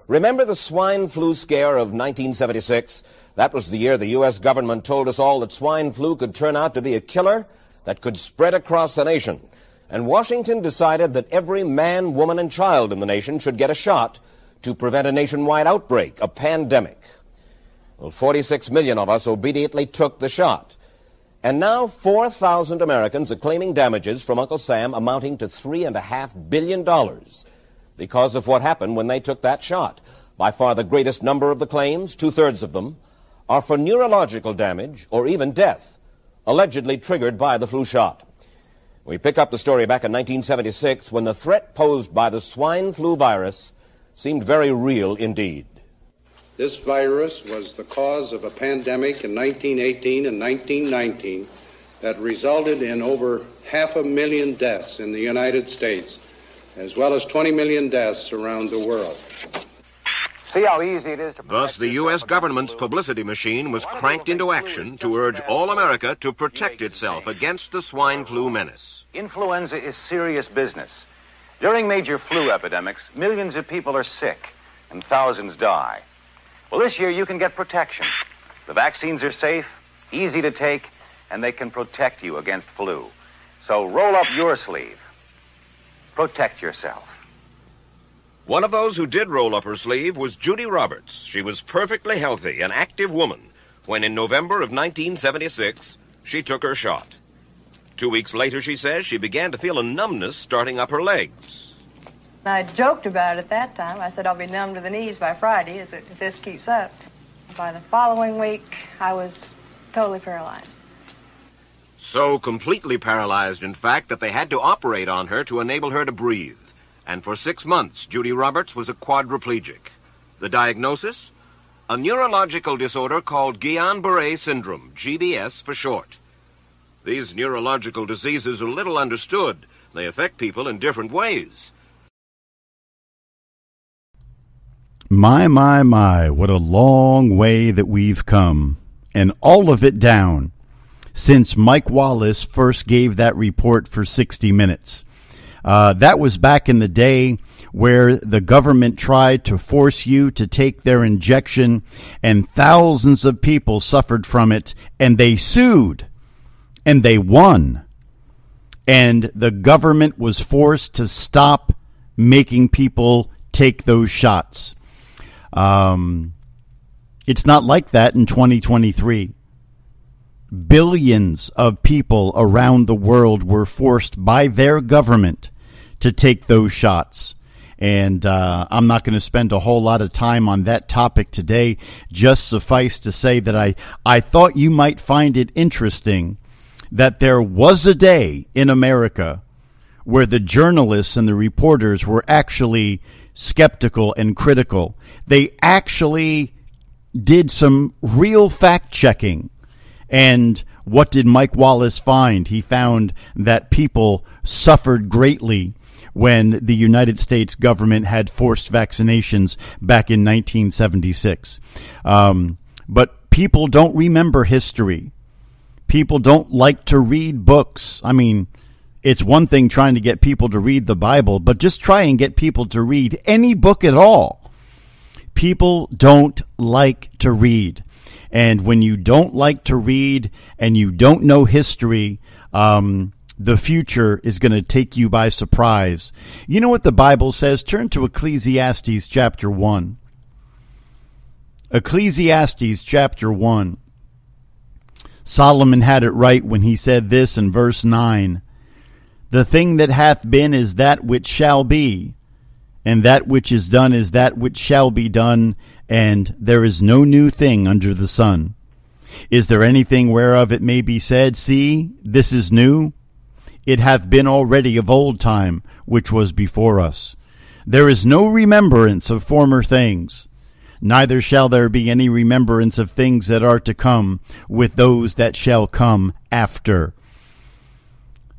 Remember the swine flu scare of 1976? That was the year the U.S. government told us all that swine flu could turn out to be a killer that could spread across the nation. And Washington decided that every man, woman, and child in the nation should get a shot to prevent a nationwide outbreak, a pandemic. Well, 46 million of us obediently took the shot. And now 4,000 Americans are claiming damages from Uncle Sam amounting to $3.5 billion because of what happened when they took that shot. By far the greatest number of the claims, two thirds of them, are for neurological damage or even death, allegedly triggered by the flu shot. We pick up the story back in 1976 when the threat posed by the swine flu virus seemed very real indeed. This virus was the cause of a pandemic in 1918 and 1919 that resulted in over half a million deaths in the United States as well as 20 million deaths around the world. See how easy it is to. Thus, the U.S. government's publicity machine was cranked into action to urge all America to protect itself against the swine flu menace. Influenza is serious business. During major flu epidemics, millions of people are sick and thousands die. Well, this year you can get protection. The vaccines are safe, easy to take, and they can protect you against flu. So roll up your sleeve. Protect yourself. One of those who did roll up her sleeve was Judy Roberts. She was perfectly healthy, an active woman, when in November of 1976, she took her shot. Two weeks later, she says, she began to feel a numbness starting up her legs. I joked about it at that time. I said I'll be numb to the knees by Friday if this keeps up. By the following week, I was totally paralyzed. So completely paralyzed, in fact, that they had to operate on her to enable her to breathe. And for six months, Judy Roberts was a quadriplegic. The diagnosis? A neurological disorder called Guillain-Barré syndrome, GBS for short. These neurological diseases are little understood. They affect people in different ways. My, my, my, what a long way that we've come. And all of it down since Mike Wallace first gave that report for 60 Minutes. Uh, that was back in the day where the government tried to force you to take their injection, and thousands of people suffered from it, and they sued. and they won. And the government was forced to stop making people take those shots. Um, it's not like that in 2023. Billions of people around the world were forced by their government to take those shots. And uh, I'm not going to spend a whole lot of time on that topic today. Just suffice to say that I, I thought you might find it interesting that there was a day in America where the journalists and the reporters were actually skeptical and critical. They actually did some real fact checking. And what did Mike Wallace find? He found that people suffered greatly when the United States government had forced vaccinations back in 1976. Um, but people don't remember history. People don't like to read books. I mean, it's one thing trying to get people to read the Bible, but just try and get people to read any book at all. People don't like to read. And when you don't like to read and you don't know history, um, the future is going to take you by surprise. You know what the Bible says? Turn to Ecclesiastes chapter 1. Ecclesiastes chapter 1. Solomon had it right when he said this in verse 9 the thing that hath been is that which shall be, and that which is done is that which shall be done, and there is no new thing under the sun. Is there anything whereof it may be said, See, this is new? It hath been already of old time, which was before us. There is no remembrance of former things, neither shall there be any remembrance of things that are to come with those that shall come after.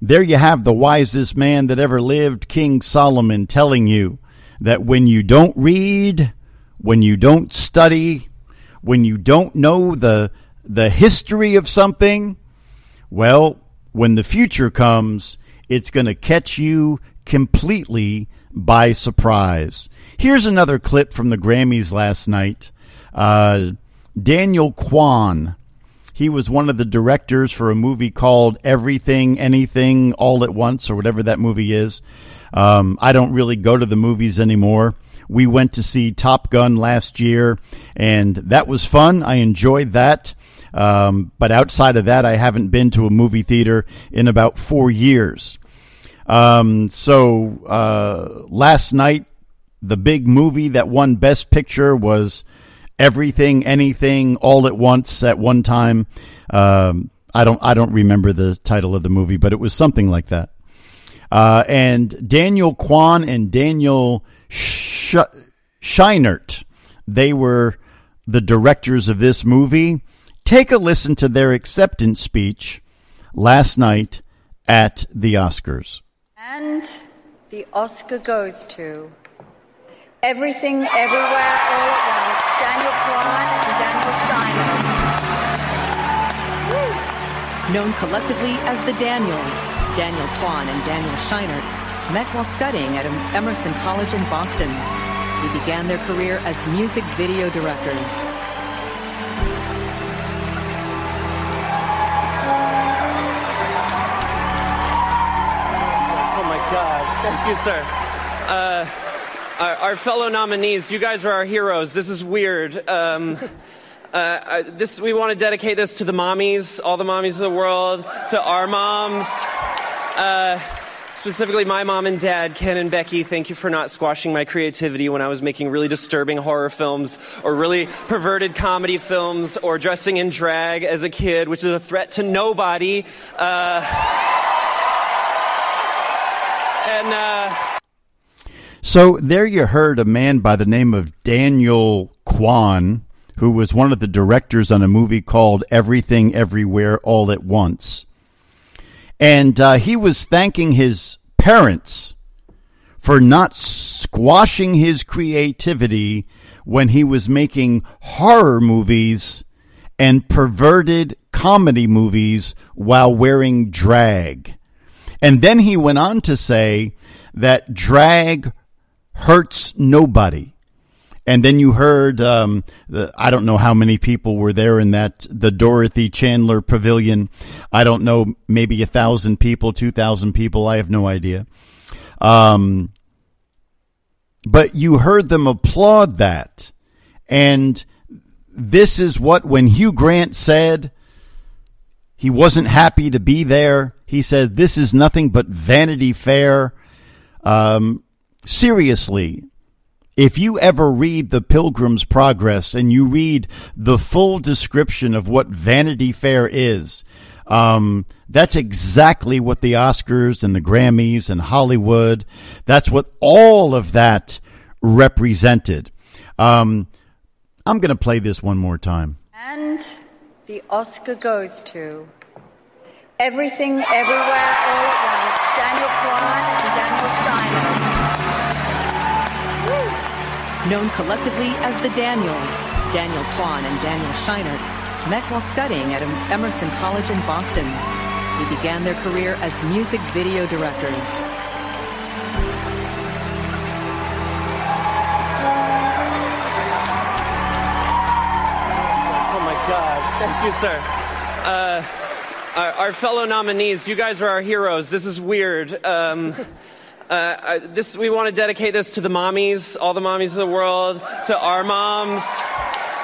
There you have the wisest man that ever lived, King Solomon, telling you that when you don't read, when you don't study, when you don't know the the history of something, well, when the future comes, it's going to catch you completely by surprise. Here's another clip from the Grammys last night. Uh, Daniel Kwan he was one of the directors for a movie called Everything, Anything, All at Once, or whatever that movie is. Um, I don't really go to the movies anymore. We went to see Top Gun last year, and that was fun. I enjoyed that. Um, but outside of that, I haven't been to a movie theater in about four years. Um, so uh, last night, the big movie that won Best Picture was everything, anything, all at once at one time. Um, I don't I don't remember the title of the movie, but it was something like that. Uh, and Daniel Kwan and Daniel Sh- Scheinert, they were the directors of this movie. Take a listen to their acceptance speech last night at the Oscars. And the Oscar goes to Everything, Everywhere, All at Once. Daniel Kwan and Daniel Scheinert. Known collectively as the Daniels, Daniel Kwan and Daniel Scheinert met while studying at Emerson College in Boston. They began their career as music video directors. Oh my God. Thank you, sir. Uh, our, our, fellow nominees, you guys are our heroes. This is weird. Um, uh, uh, this we want to dedicate this to the mommies, all the mommies of the world, to our moms. Uh, specifically, my mom and dad, Ken and Becky. Thank you for not squashing my creativity when I was making really disturbing horror films or really perverted comedy films or dressing in drag as a kid, which is a threat to nobody. Uh, and uh, so there you heard a man by the name of Daniel Kwan, who was one of the directors on a movie called Everything Everywhere All at Once. And uh, he was thanking his parents for not squashing his creativity when he was making horror movies and perverted comedy movies while wearing drag. And then he went on to say that drag hurts nobody. And then you heard, um, the, I don't know how many people were there in that, the Dorothy Chandler Pavilion. I don't know, maybe a thousand people, two thousand people. I have no idea. Um, but you heard them applaud that. And this is what, when Hugh Grant said he wasn't happy to be there, he said, this is nothing but Vanity Fair. Um, seriously, if you ever read the Pilgrim's Progress and you read the full description of what Vanity Fair is, um, that's exactly what the Oscars and the Grammys and Hollywood, that's what all of that represented. Um, I'm going to play this one more time. And the Oscar goes to Everything, Everywhere, All at Once, Daniel Kwan and Daniel Scheinert. Known collectively as the Daniels, Daniel Kwan and Daniel Scheinert met while studying at Emerson College in Boston. They began their career as music video directors. Oh my God. Thank you, sir. Uh, our, fellow nominees, you guys are our heroes. This is weird. Um, uh, this, we want to dedicate this to the mommies, all the mommies of the world, to our moms.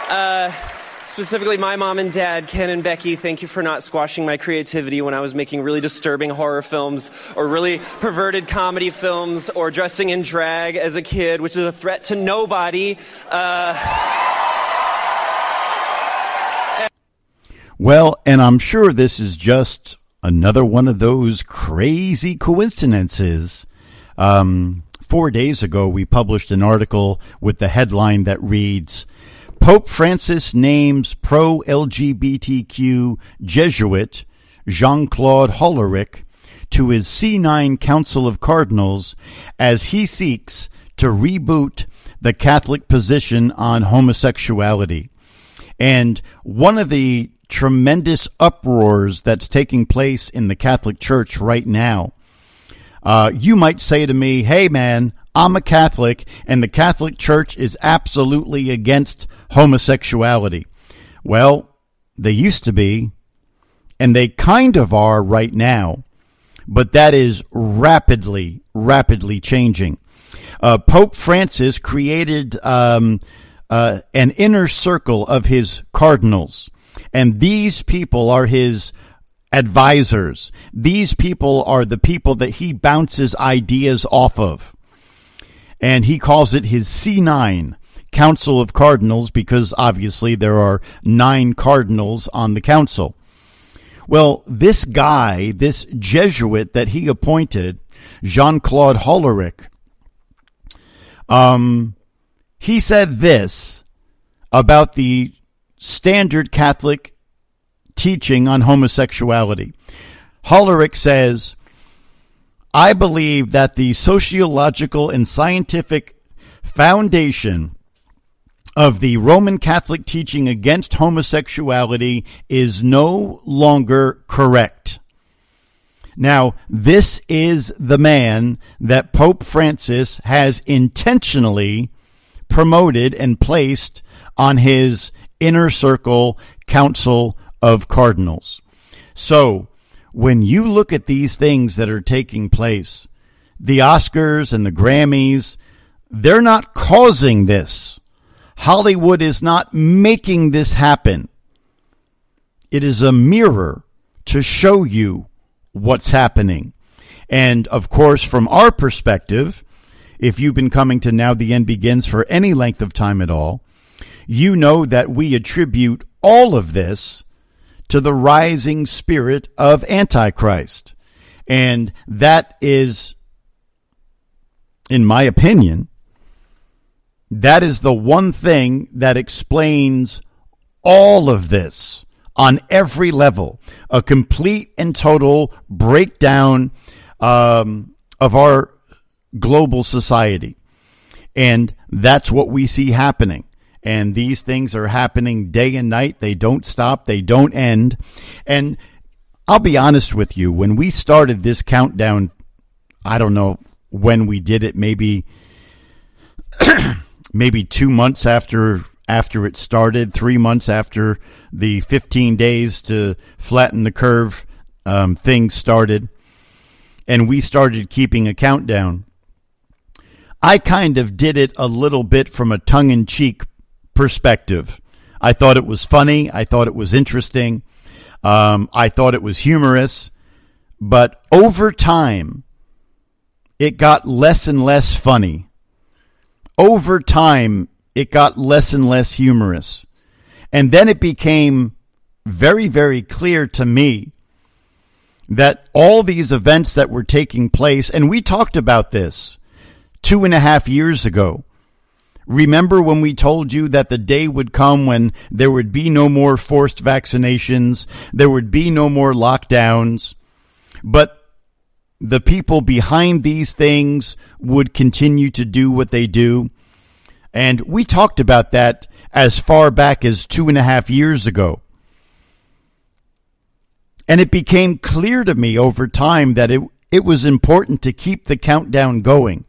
Uh, specifically, my mom and dad, Ken and Becky, thank you for not squashing my creativity when I was making really disturbing horror films or really perverted comedy films or dressing in drag as a kid, which is a threat to nobody. Uh, well, and I'm sure this is just another one of those crazy coincidences um, four days ago, we published an article with the headline that reads Pope Francis names pro LGBTQ Jesuit Jean Claude Hollerich to his C9 Council of Cardinals as he seeks to reboot the Catholic position on homosexuality. And one of the tremendous uproars that's taking place in the Catholic Church right now uh, you might say to me, hey man, I'm a Catholic and the Catholic Church is absolutely against homosexuality. Well, they used to be, and they kind of are right now, but that is rapidly, rapidly changing. Uh, Pope Francis created um, uh, an inner circle of his cardinals, and these people are his advisors. These people are the people that he bounces ideas off of. And he calls it his C9, Council of Cardinals, because obviously there are nine cardinals on the council. Well, this guy, this Jesuit that he appointed, Jean Claude Hollerich, um, he said this about the standard Catholic teaching on homosexuality. Hollerich says, I believe that the sociological and scientific foundation of the Roman Catholic teaching against homosexuality is no longer correct. Now, this is the man that Pope Francis has intentionally promoted and placed on his inner circle council of cardinals. So, when you look at these things that are taking place, the Oscars and the Grammys, they're not causing this. Hollywood is not making this happen. It is a mirror to show you what's happening. And of course, from our perspective, if you've been coming to Now the End Begins for any length of time at all, you know that we attribute all of this to the rising spirit of Antichrist. And that is, in my opinion, that is the one thing that explains all of this on every level. A complete and total breakdown um, of our global society. And that's what we see happening and these things are happening day and night. They don't stop, they don't end. And I'll be honest with you, when we started this countdown, I don't know when we did it, maybe maybe two months after after it started, three months after the 15 days to flatten the curve um, started, and we started keeping a countdown. I kind of did it a little bit from a tongue in cheek perspective. I thought it was funny. I thought it was interesting. Um, I thought it was humorous. But over time, it got less and less funny. Over time, it got less and less humorous. And then it became very, very clear to me that all these events that were taking place, and we talked about this two and a half years ago. Remember when we told you that the day would come when there would be no more forced vaccinations, there would be no more lockdowns, but the people behind these things would continue to do what they do. And we talked about that as far back as two and a half years ago. And it became clear to me over time that it, it was important to keep the countdown going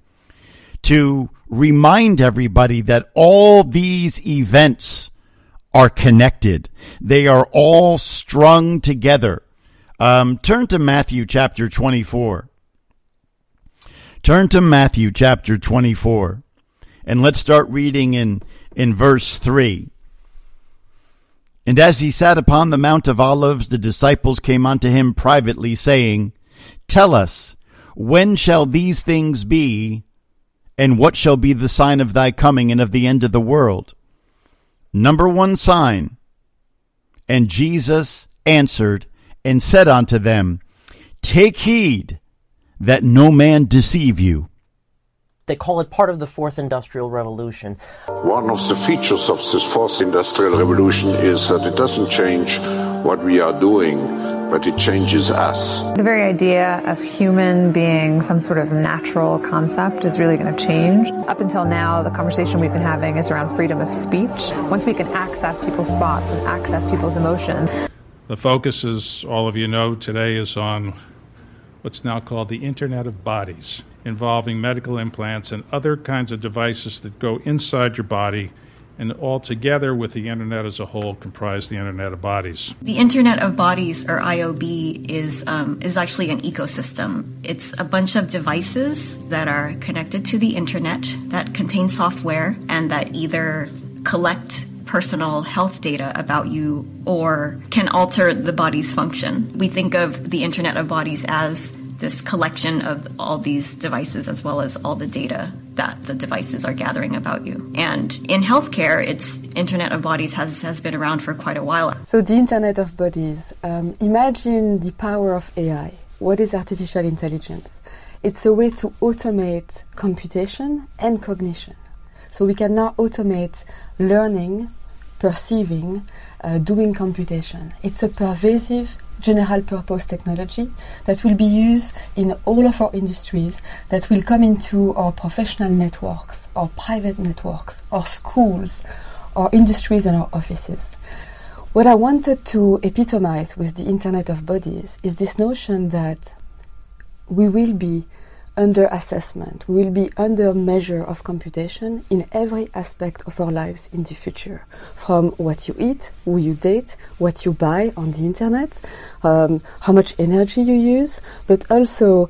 to remind everybody that all these events are connected. They are all strung together. Um, turn to Matthew chapter 24. Turn to Matthew chapter 24. And let's start reading in, in verse 3. And as he sat upon the Mount of Olives, the disciples came unto him privately, saying, Tell us, when shall these things be, and what shall be the sign of thy coming and of the end of the world? Number one sign. And Jesus answered and said unto them, Take heed that no man deceive you. They call it part of the fourth industrial revolution. One of the features of this fourth industrial revolution is that it doesn't change what we are doing, but it changes us. The very idea of human being some sort of natural concept is really going to change. Up until now, the conversation we've been having is around freedom of speech. Once we can access people's thoughts and access people's emotions. The focus, as all of you know, today is on what's now called the Internet of Bodies, involving medical implants and other kinds of devices that go inside your body and all together with the internet as a whole comprise the internet of bodies. The internet of bodies or iob is um, is actually an ecosystem. It's a bunch of devices that are connected to the internet that contain software and that either collect personal health data about you or can alter the body's function we think of the internet of bodies as this collection of all these devices as well as all the data that the devices are gathering about you. And in healthcare, it's Internet of Bodies has, has been around for quite a while. So the Internet of Bodies, um, imagine the power of AI. What is artificial intelligence? It's a way to automate computation and cognition. So we can now automate learning, perceiving, uh, doing computation. It's a pervasive general purpose technology that will be used in all of our industries, that will come into our professional networks, our private networks, our schools, our industries, and our offices. What I wanted to epitomize with the Internet of Bodies is this notion that we will be under assessment, we will be under measure of computation in every aspect of our lives in the future. From what you eat, who you date, what you buy on the internet, um, how much energy you use, but also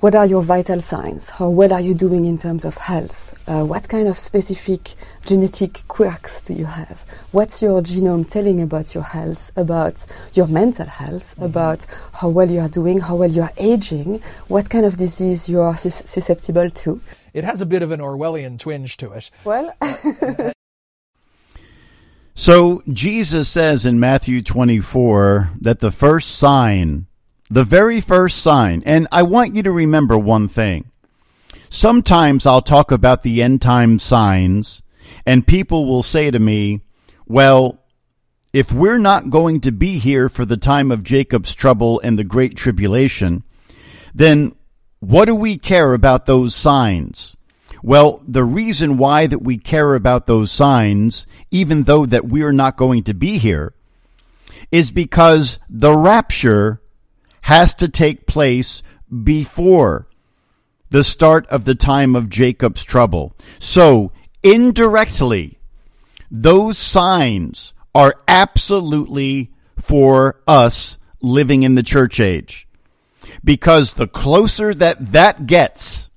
what are your vital signs? How well are you doing in terms of health? Uh, what kind of specific genetic quirks do you have? What's your genome telling about your health, about your mental health, mm-hmm. about how well you are doing, how well you are aging, what kind of disease you are sus- susceptible to? It has a bit of an Orwellian twinge to it. Well, so Jesus says in Matthew 24 that the first sign the very first sign, and I want you to remember one thing. Sometimes I'll talk about the end time signs, and people will say to me, well, if we're not going to be here for the time of Jacob's trouble and the great tribulation, then what do we care about those signs? Well, the reason why that we care about those signs, even though that we're not going to be here, is because the rapture has to take place before the start of the time of Jacob's trouble. So, indirectly, those signs are absolutely for us living in the church age. Because the closer that that gets,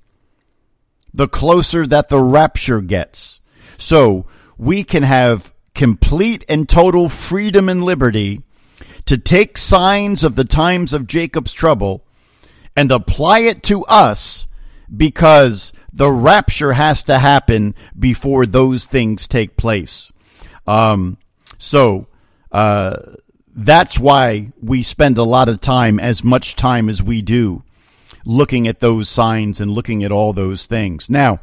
the closer that the rapture gets. So we can have complete and total freedom and liberty to take signs of the times of Jacob's trouble and apply it to us because the rapture has to happen before those things take place. Um, so, uh, that's why we spend a lot of time, as much time as we do, looking at those signs and looking at all those things. Now,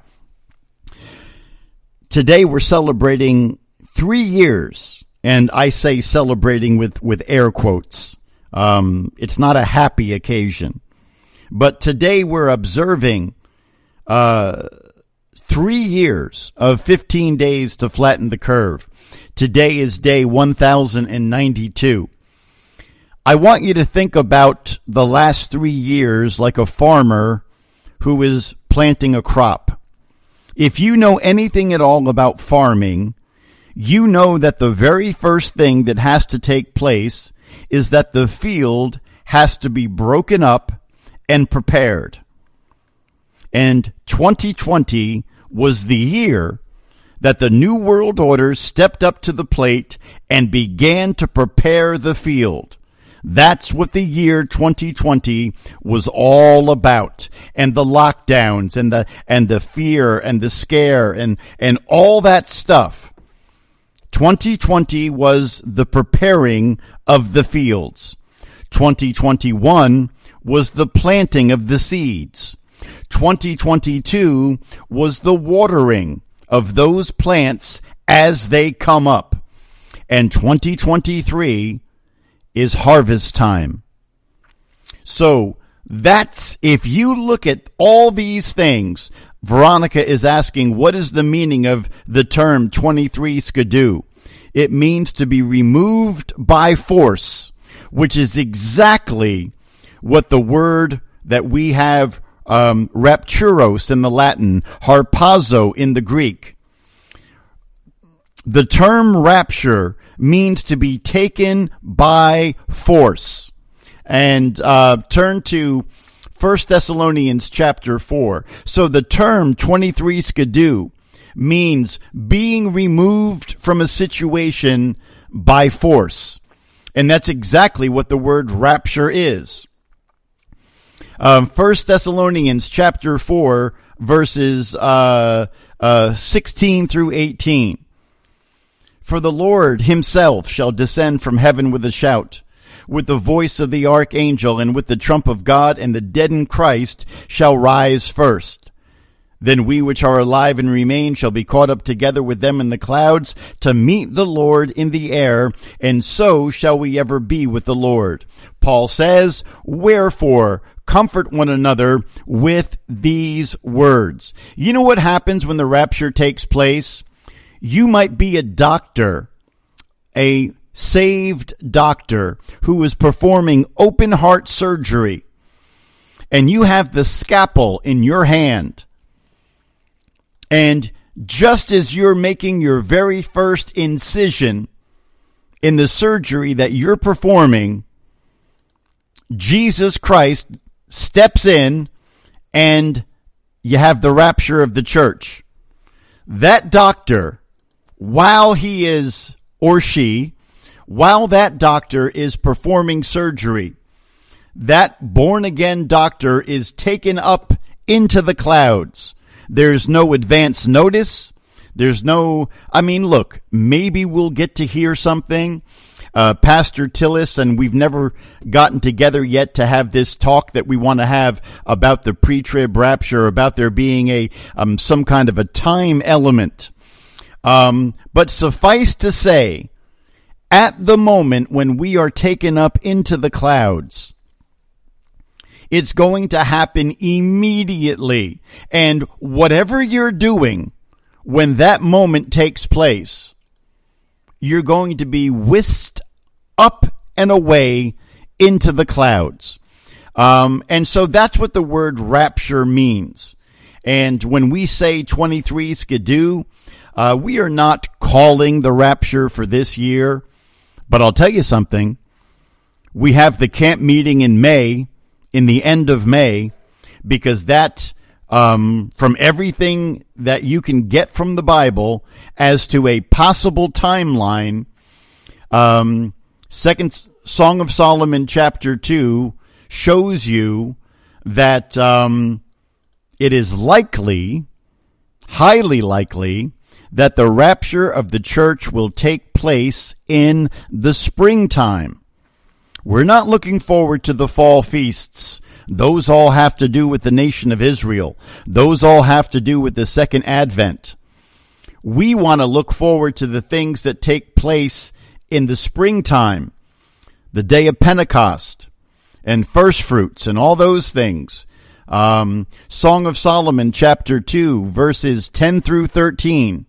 today we're celebrating three years, and I say celebrating with, with air quotes. Um, it's not a happy occasion. But today we're observing uh, three years of 15 days to flatten the curve. Today is day 1092. I want you to think about the last three years like a farmer who is planting a crop. If you know anything at all about farming, you know that the very first thing that has to take place is that the field has to be broken up and prepared. And 2020 was the year that the New World Order stepped up to the plate and began to prepare the field. That's what the year 2020 was all about. And the lockdowns and the, and the fear and the scare and, and all that stuff. 2020 was the preparing of the fields. 2021 was the planting of the seeds. 2022 was the watering of those plants as they come up. And 2023 is harvest time. So that's, if you look at all these things, Veronica is asking, what is the meaning of the term 23 skidoo? It means to be removed by force, which is exactly what the word that we have um, rapturos in the Latin, harpazo in the Greek. The term rapture means to be taken by force. And uh, turn to 1 Thessalonians chapter 4. So the term 23 skidoo means being removed from a situation by force. And that's exactly what the word rapture is. Um, 1 Thessalonians chapter 4, verses uh, uh, 16 through 18. For the Lord himself shall descend from heaven with a shout, with the voice of the archangel, and with the trump of God, and the dead in Christ shall rise first. Then we which are alive and remain shall be caught up together with them in the clouds to meet the Lord in the air, and so shall we ever be with the Lord. Paul says, Wherefore, comfort one another with these words. You know what happens when the rapture takes place? You might be a doctor, a saved doctor who is performing open heart surgery, and you have the scalpel in your hand. And just as you're making your very first incision in the surgery that you're performing, Jesus Christ steps in and you have the rapture of the church. That doctor, while he is, or she, while that doctor is performing surgery, that born again doctor is taken up into the clouds. There's no advance notice. There's no, I mean, look, maybe we'll get to hear something uh, Pastor Tillis, and we've never gotten together yet to have this talk that we want to have about the pre-trib rapture, about there being a um, some kind of a time element. Um, but suffice to say, at the moment when we are taken up into the clouds, it's going to happen immediately. And whatever you're doing when that moment takes place, you're going to be whisked up and away into the clouds. Um, and so that's what the word rapture means. And when we say 23 skidoo, Uh, we are not calling the rapture for this year, but I'll tell you something. We have the camp meeting in May, in the end of May, because that, um, from everything that you can get from the Bible as to a possible timeline, um, Second Song of Solomon, chapter two, shows you that um, it is likely, highly likely, that the rapture of the church will take place in the springtime. We're not looking forward to the fall feasts. Those all have to do with the nation of Israel. Those all have to do with the second advent. We want to look forward to the things that take place in the springtime, the day of Pentecost and first fruits and all those things. Um, Song of Solomon, chapter 2, verses 10 through 13.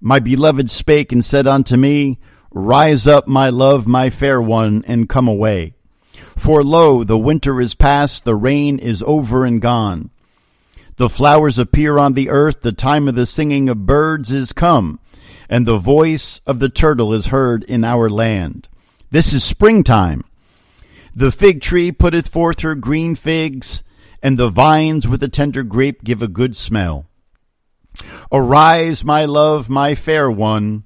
My beloved spake and said unto me, Rise up, my love, my fair one, and come away. For lo, the winter is past, the rain is over and gone. The flowers appear on the earth, the time of the singing of birds is come, and the voice of the turtle is heard in our land. This is springtime. The fig tree putteth forth her green figs, and the vines with the tender grape give a good smell. Arise, my love, my fair one,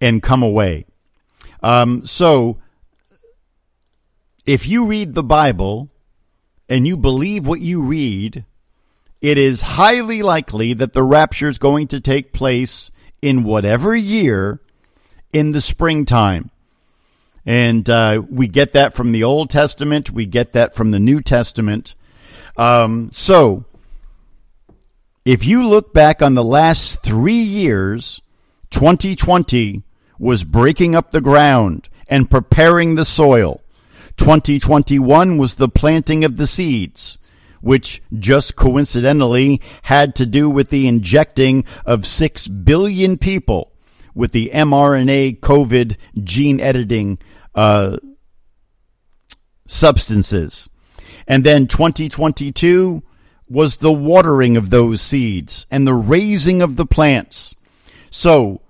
and come away. Um, so, if you read the Bible and you believe what you read, it is highly likely that the rapture is going to take place in whatever year in the springtime. And uh, we get that from the Old Testament, we get that from the New Testament. Um, so, if you look back on the last three years, 2020 was breaking up the ground and preparing the soil. 2021 was the planting of the seeds, which just coincidentally had to do with the injecting of 6 billion people with the mRNA COVID gene editing uh, substances. And then 2022 was the watering of those seeds and the raising of the plants. So,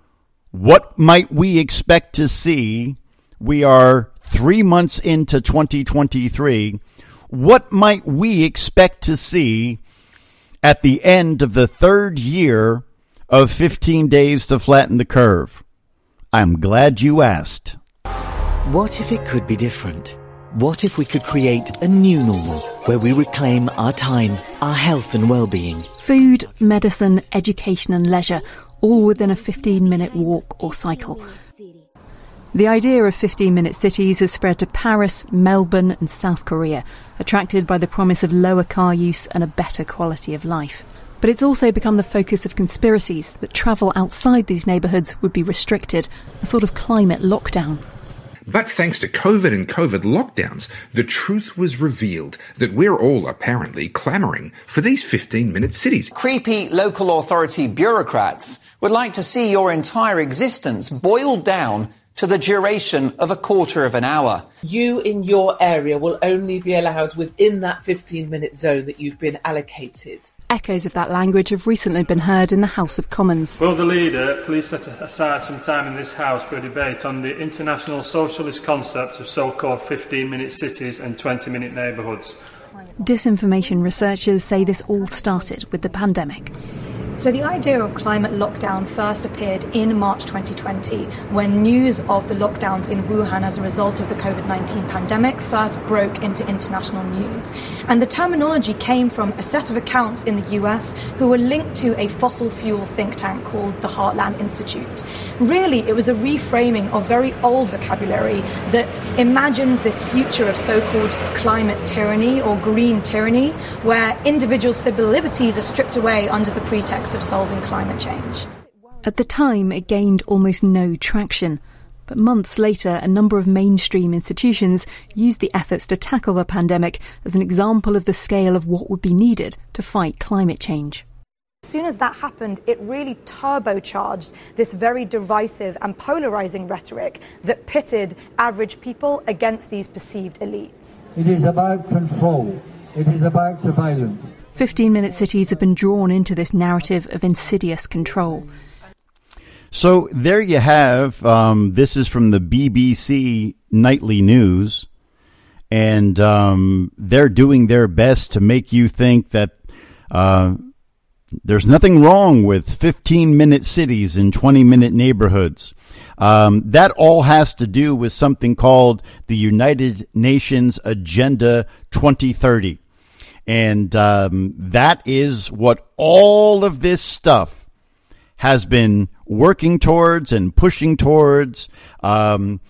what might we expect to see? We are three months into 2023. What might we expect to see at the end of the third year of 15 days to flatten the curve? I'm glad you asked. What if it could be different? What if we could create a new normal where we reclaim our time, our health and well-being? Food, medicine, education and leisure, all within a 15 minute walk or cycle. The idea of 15 minute cities has spread to Paris, Melbourne, and South Korea, attracted by the promise of lower car use and a better quality of life. But it's also become the focus of conspiracies that travel outside these neighbourhoods would be restricted, a sort of climate lockdown. But thanks to COVID and COVID lockdowns, the truth was revealed that we're all apparently clamouring for these 15 minute cities. Creepy local authority bureaucrats would like to see your entire existence boiled down to the duration of a quarter of an hour. You in your area will only be allowed within that 15 minute zone that you've been allocated. Echoes of that language have recently been heard in the House of Commons. Will the leader please set aside some time in this House for a debate on the international socialist concept of so called 15 minute cities and 20 minute neighbourhoods? Disinformation researchers say this all started with the pandemic. So, the idea of climate lockdown first appeared in March 2020 when news of the lockdowns in Wuhan as a result of the COVID 19 pandemic first broke into international news. And the terminology came from a set of accounts in the US who were linked to a fossil fuel think tank called the Heartland Institute. Really, it was a reframing of very old vocabulary that imagines this future of so called climate tyranny or green tyranny, where individual civil liberties are stripped away under the pretext of solving climate change. At the time, it gained almost no traction. But months later, a number of mainstream institutions used the efforts to tackle the pandemic as an example of the scale of what would be needed to fight climate change. As soon as that happened, it really turbocharged this very divisive and polarizing rhetoric that pitted average people against these perceived elites. It is about control. It is about surveillance. 15 minute cities have been drawn into this narrative of insidious control. So there you have. Um, this is from the BBC Nightly News, and um, they're doing their best to make you think that uh, there's nothing wrong with 15 minute cities and 20 minute neighborhoods. Um, that all has to do with something called the United Nations Agenda 2030. And um, that is what all of this stuff has been working towards and pushing towards. Um,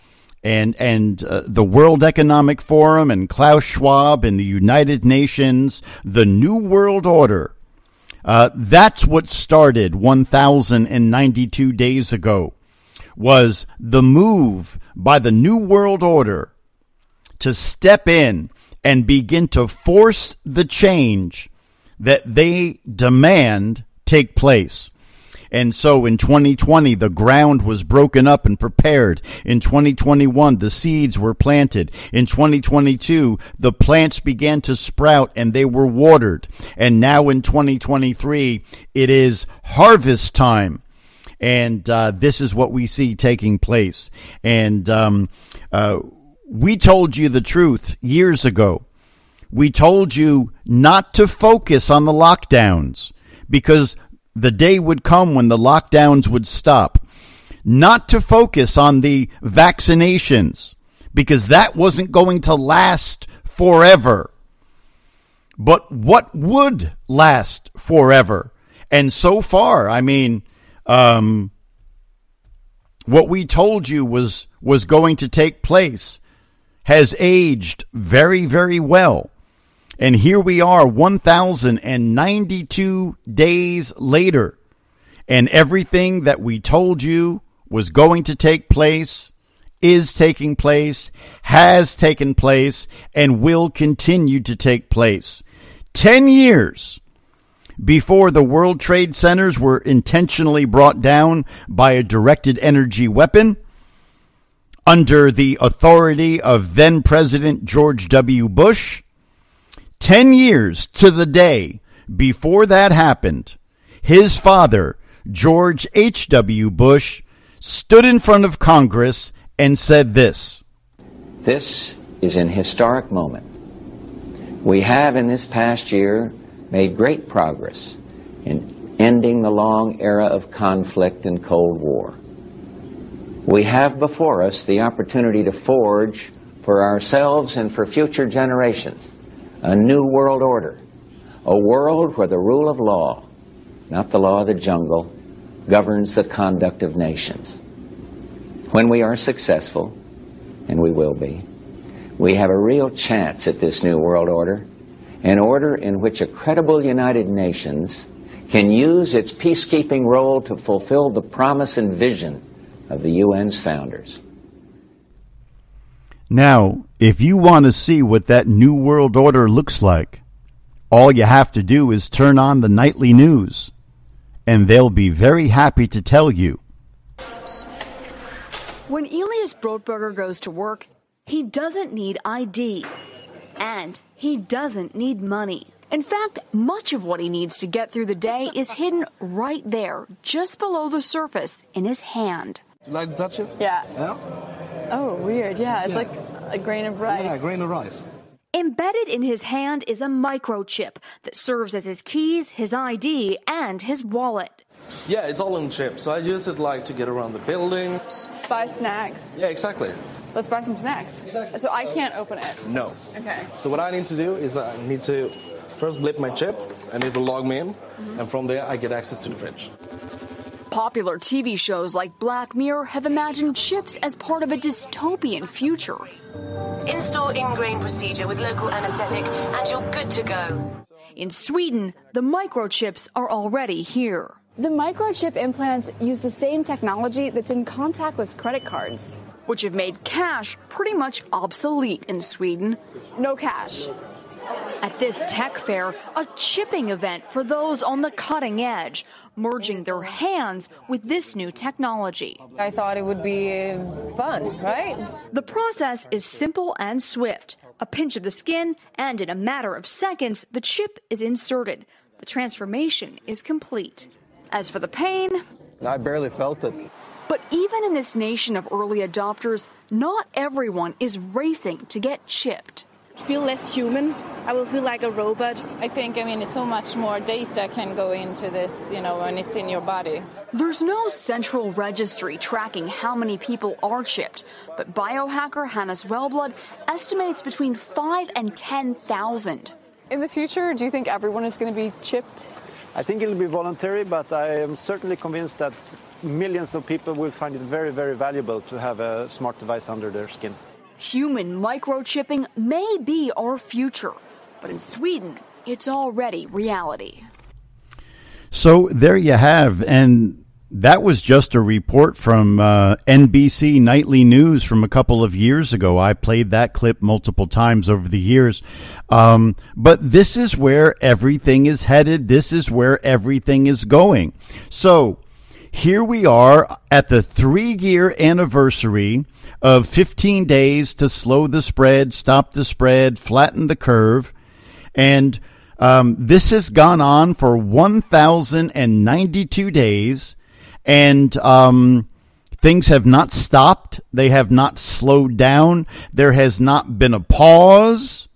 and and uh, the World Economic Forum and Klaus Schwab and the United Nations, the New World Order. Uh, that's what started 1,092 days ago. Was the move by the New World Order to step in and begin to force the change that they demand take place. And so in 2020, the ground was broken up and prepared. In 2021, the seeds were planted. In 2022, the plants began to sprout and they were watered. And now in 2023, it is harvest time. And uh, this is what we see taking place. And um, uh, we told you the truth years ago. We told you not to focus on the lockdowns because the day would come when the lockdowns would stop. Not to focus on the vaccinations because that wasn't going to last forever. But what would last forever? And so far, I mean, um, what we told you was was going to take place has aged very, very well. And here we are 1,092 days later. And everything that we told you was going to take place is taking place, has taken place, and will continue to take place. 10 years before the World Trade Centers were intentionally brought down by a directed energy weapon under the authority of then President George W. Bush 10 years to the day before that happened, his father, George H.W. Bush, stood in front of Congress and said this This is an historic moment. We have in this past year made great progress in ending the long era of conflict and Cold War. We have before us the opportunity to forge for ourselves and for future generations a new world order, a world where the rule of law, not the law of the jungle, governs the conduct of nations. When we are successful, and we will be, we have a real chance at this new world order, an order in which a credible United Nations can use its peacekeeping role to fulfill the promise and vision of the UN's founders. Now, if you want to see what that new world order looks like, all you have to do is turn on the nightly news, and they'll be very happy to tell you. When Elias Brotberger goes to work, he doesn't need ID. And he doesn't need money. In fact, much of what he needs to get through the day is hidden right there, just below the surface, in his hand. You like to touch it? Yeah. Yeah? Oh, weird. Yeah, it's Yeah. like a grain of rice. Yeah, grain of rice. Embedded in his hand is a microchip that serves as his keys, his ID, and his wallet. Yeah, it's all in chip. So I use it like to get around the building. Buy snacks. Yeah, exactly. Let's buy some snacks. So I can't open it. No. Okay. So what I need to do is I need to first blip my chip, and it will log me in, mm-hmm. and from there I get access to the fridge. Popular TV shows like Black Mirror have imagined chips as part of a dystopian future. Install ingrain procedure with local anesthetic and you're good to go. In Sweden, the microchips are already here. The microchip implants use the same technology that's in contactless credit cards. Which have made cash pretty much obsolete in Sweden. No cash. At this tech fair, a chipping event for those on the cutting edge, merging their hands with this new technology. I thought it would be fun, right? The process is simple and swift. A pinch of the skin, and in a matter of seconds, the chip is inserted. The transformation is complete. As for the pain, I barely felt it. but even in this nation of early adopters, not everyone is racing to get chipped. Feel less human. I will feel like a robot. I think, I mean, it's so much more data can go into this, you know, when it's in your body. There's no central registry tracking how many people are chipped, but biohacker Hannes Sjöblad estimates between 5 and 10,000. In the future, do you think everyone is going to be chipped? I think it'll be voluntary, but I am certainly convinced that millions of people will find it very, very valuable to have a smart device under their skin. Human microchipping may be our future, but in Sweden, it's already reality. So there you have, and that was just a report from uh, NBC Nightly News from a couple of years ago. I played that clip multiple times over the years. Um, but this is where everything is headed. This is where everything is going. So here we are at the three year anniversary of 15 days to slow the spread, stop the spread, flatten the curve. And um, this has gone on for 1,092 days, and um, things have not stopped. They have not slowed down. There has not been a pause.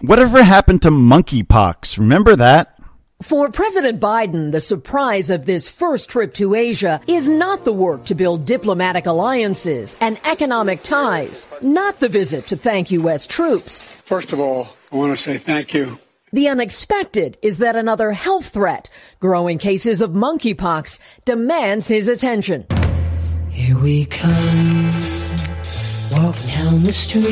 Whatever happened to monkeypox? Remember that? For President Biden, the surprise of this first trip to Asia is not the work to build diplomatic alliances and economic ties, not the visit to thank U.S. troops. First of all, I want to say thank you. The unexpected is that another health threat, growing cases of monkeypox, demands his attention. Here we come, walking down the street.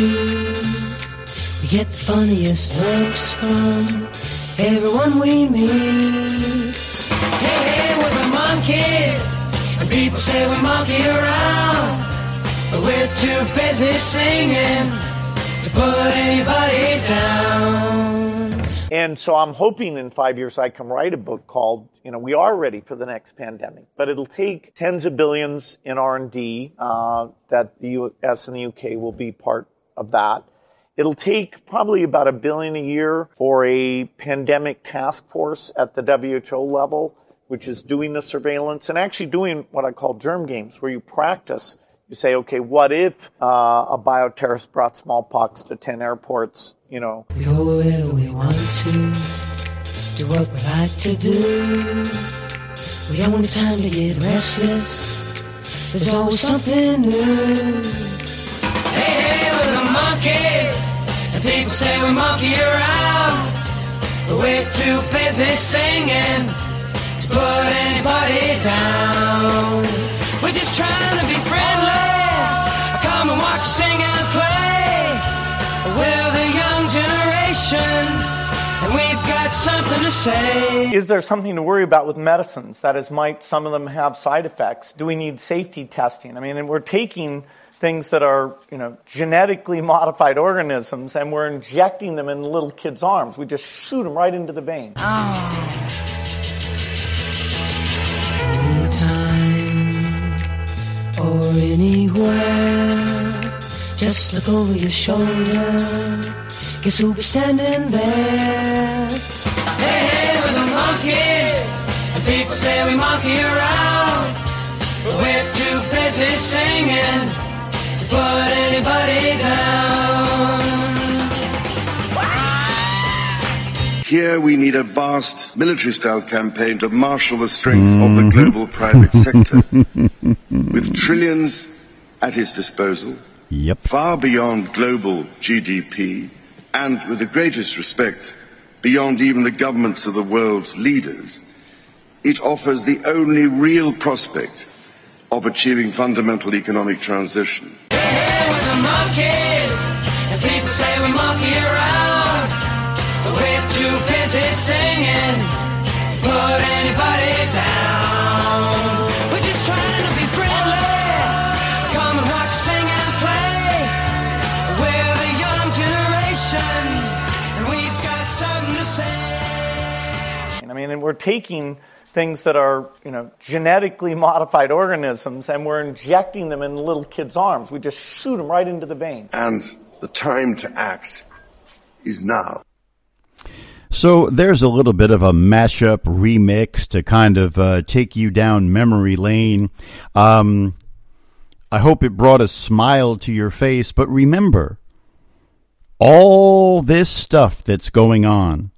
We get the funniest looks from everyone we meet. Hey, hey, we're the Monkees, and people say we monkey around, but we're too busy singing to put anybody down. And so I'm hoping in five years I can write a book called, you know, we are ready for the next pandemic, but it'll take tens of billions in R&D uh, that the U.S. and the U.K. will be part of that. It'll take probably about a billion a year for a pandemic task force at the WHO level, which is doing the surveillance and actually doing what I call germ games, where you practice. You say, okay, what if uh, a bioterrorist brought smallpox to 10 airports, you know? We go wherever we want to, do what we like to do. We don't have time to get restless. There's always something new. Hey, hey, people say we monkey around, but we're too busy singing to put anybody down. We're just trying to be friendly. Come and watch us sing and play. We're the young generation, and we've got something to say. Is there something to worry about with medicines? That is, might some of them have side effects? Do we need safety testing? I mean, we're taking things that are, you know, genetically modified organisms and we're injecting them in little kids' arms. We just shoot them right into the vein. Ah. Anytime or anywhere, just look over your shoulder. Guess who'll be standing there? Hey, hey, we're the Monkees, and people say we monkey around, but we're too busy singing put anybody down. Here we need a vast military style campaign to marshal the strength of the global mm. private sector with trillions at its disposal, yep. far beyond global GDP, and with the greatest respect, beyond even the governments of the world's leaders. It offers the only real prospect of achieving fundamental economic transition. Monkees, and people say we monkey around, but we're too busy singing to put anybody down. We're just trying to be friendly. Come and watch, sing and play. We're the young generation, and we've got something to say. I mean, and we're taking things that are, you know, genetically modified organisms and we're injecting them in little kids' arms. We just shoot them right into the vein. And The time to act is now. So there's a little bit of a mashup remix to kind of uh, take you down memory lane. Um, I hope it brought a smile to your face, but remember, all this stuff that's going on,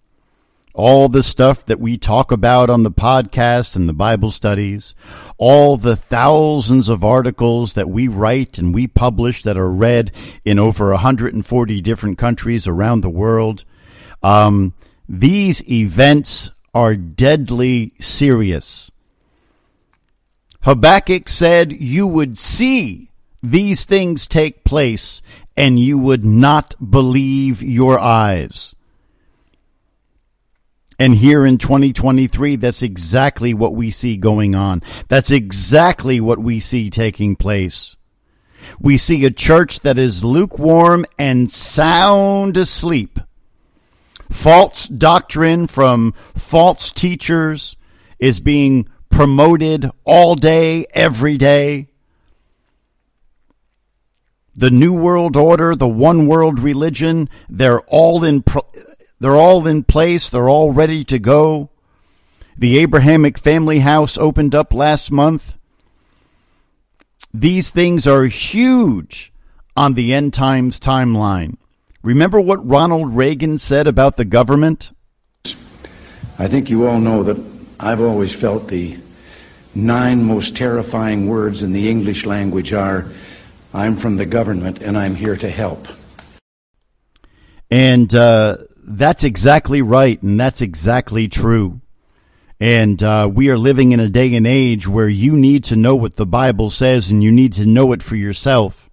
all the stuff that we talk about on the podcast and the Bible studies, all the thousands of articles that we write and we publish that are read in over 140 different countries around the world. Um, these events are deadly serious. Habakkuk said you would see these things take place and you would not believe your eyes. And here in 2023, that's exactly what we see going on. That's exactly what we see taking place. We see a church that is lukewarm and sound asleep. False doctrine from false teachers is being promoted all day, every day. The New World Order, the One World Religion, they're all in they're all in place, they're all ready to go. The Abrahamic Family House opened up last month. These things are huge on the end times timeline. Remember what Ronald Reagan said about the government? I think you all know that I've always felt the nine most terrifying words in the English language are I'm from the government and I'm here to help. And uh, that's exactly right, and that's exactly true. And uh, we are living in a day and age where you need to know what the Bible says and you need to know it for yourself.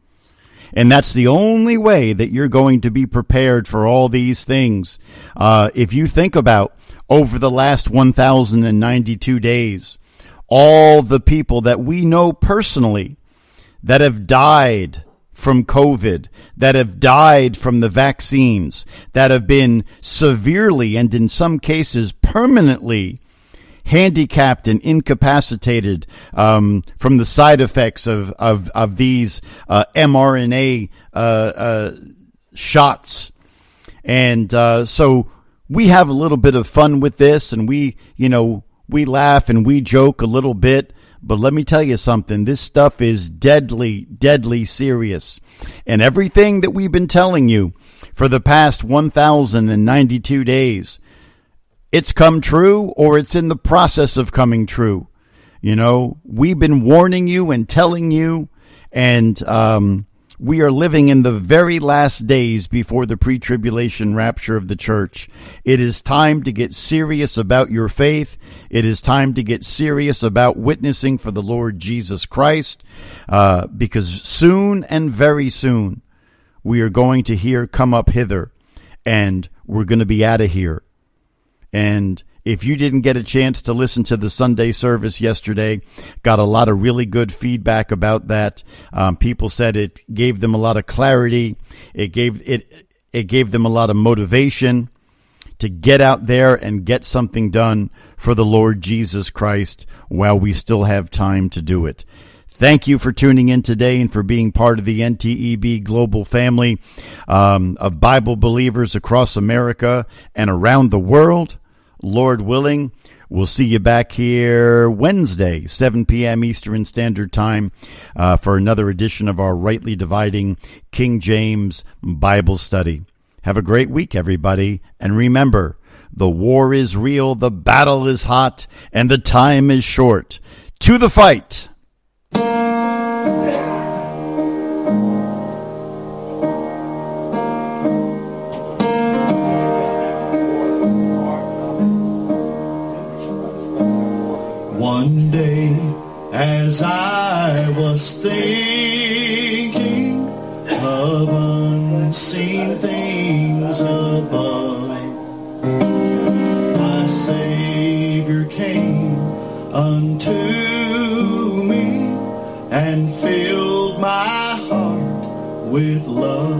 And that's the only way that you're going to be prepared for all these things. Uh, if you think about over the last 1,092 days, all the people that we know personally that have died from COVID, that have died from the vaccines, that have been severely and in some cases permanently handicapped and incapacitated um, from the side effects of of, of these uh, mRNA uh, uh, shots, and uh, so we have a little bit of fun with this, and we you know we laugh and we joke a little bit. But let me tell you something. This stuff is deadly, deadly serious. And everything that we've been telling you for the past 1,092 days, it's come true or it's in the process of coming true. You know, we've been warning you and telling you, and um, we are living in the very last days before the pre tribulation rapture of the church. It is time to get serious about your faith. It is time to get serious about witnessing for the Lord Jesus Christ, uh, because soon and very soon we are going to hear, Come up hither, and we're going to be out of here. And if you didn't get a chance to listen to the Sunday service yesterday, got a lot of really good feedback about that. Um, people said it gave them a lot of clarity. It gave it it gave them a lot of motivation to get out there and get something done for the Lord Jesus Christ while we still have time to do it. Thank you for tuning in today and for being part of the NTEB global family um, of Bible believers across America and around the world. Lord willing, we'll see you back here Wednesday, 7 p.m. Eastern Standard Time, uh, for another edition of our Rightly Dividing King James Bible Study. Have a great week, everybody, and remember, the war is real, the battle is hot, and the time is short. To the fight! As I was thinking of unseen things above, my Savior came unto me and filled my heart with love.